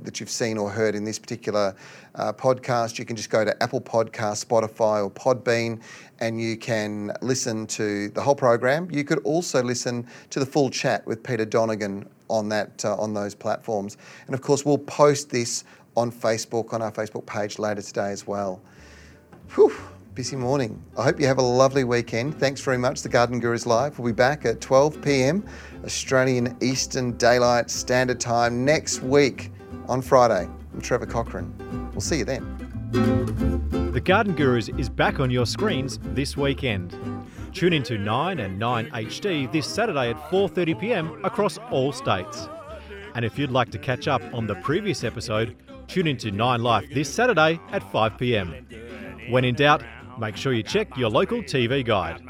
that you've seen or heard in this particular uh, podcast, you can just go to Apple Podcast, Spotify, or Podbean, and you can listen to the whole program. You could also listen to the full chat with Peter Donegan on that uh, on those platforms, and of course, we'll post this on Facebook on our Facebook page later today as well. Whew busy morning. I hope you have a lovely weekend. Thanks very much. The Garden Gurus Live We'll be back at 12 p.m. Australian Eastern Daylight Standard Time next week on Friday. I'm Trevor Cochrane. We'll see you then. The Garden Gurus is back on your screens this weekend. Tune into 9 and 9 HD this Saturday at 4:30 p.m. across all states. And if you'd like to catch up on the previous episode, tune into 9 Life this Saturday at 5 p.m. When in doubt, Make sure you check your local TV guide.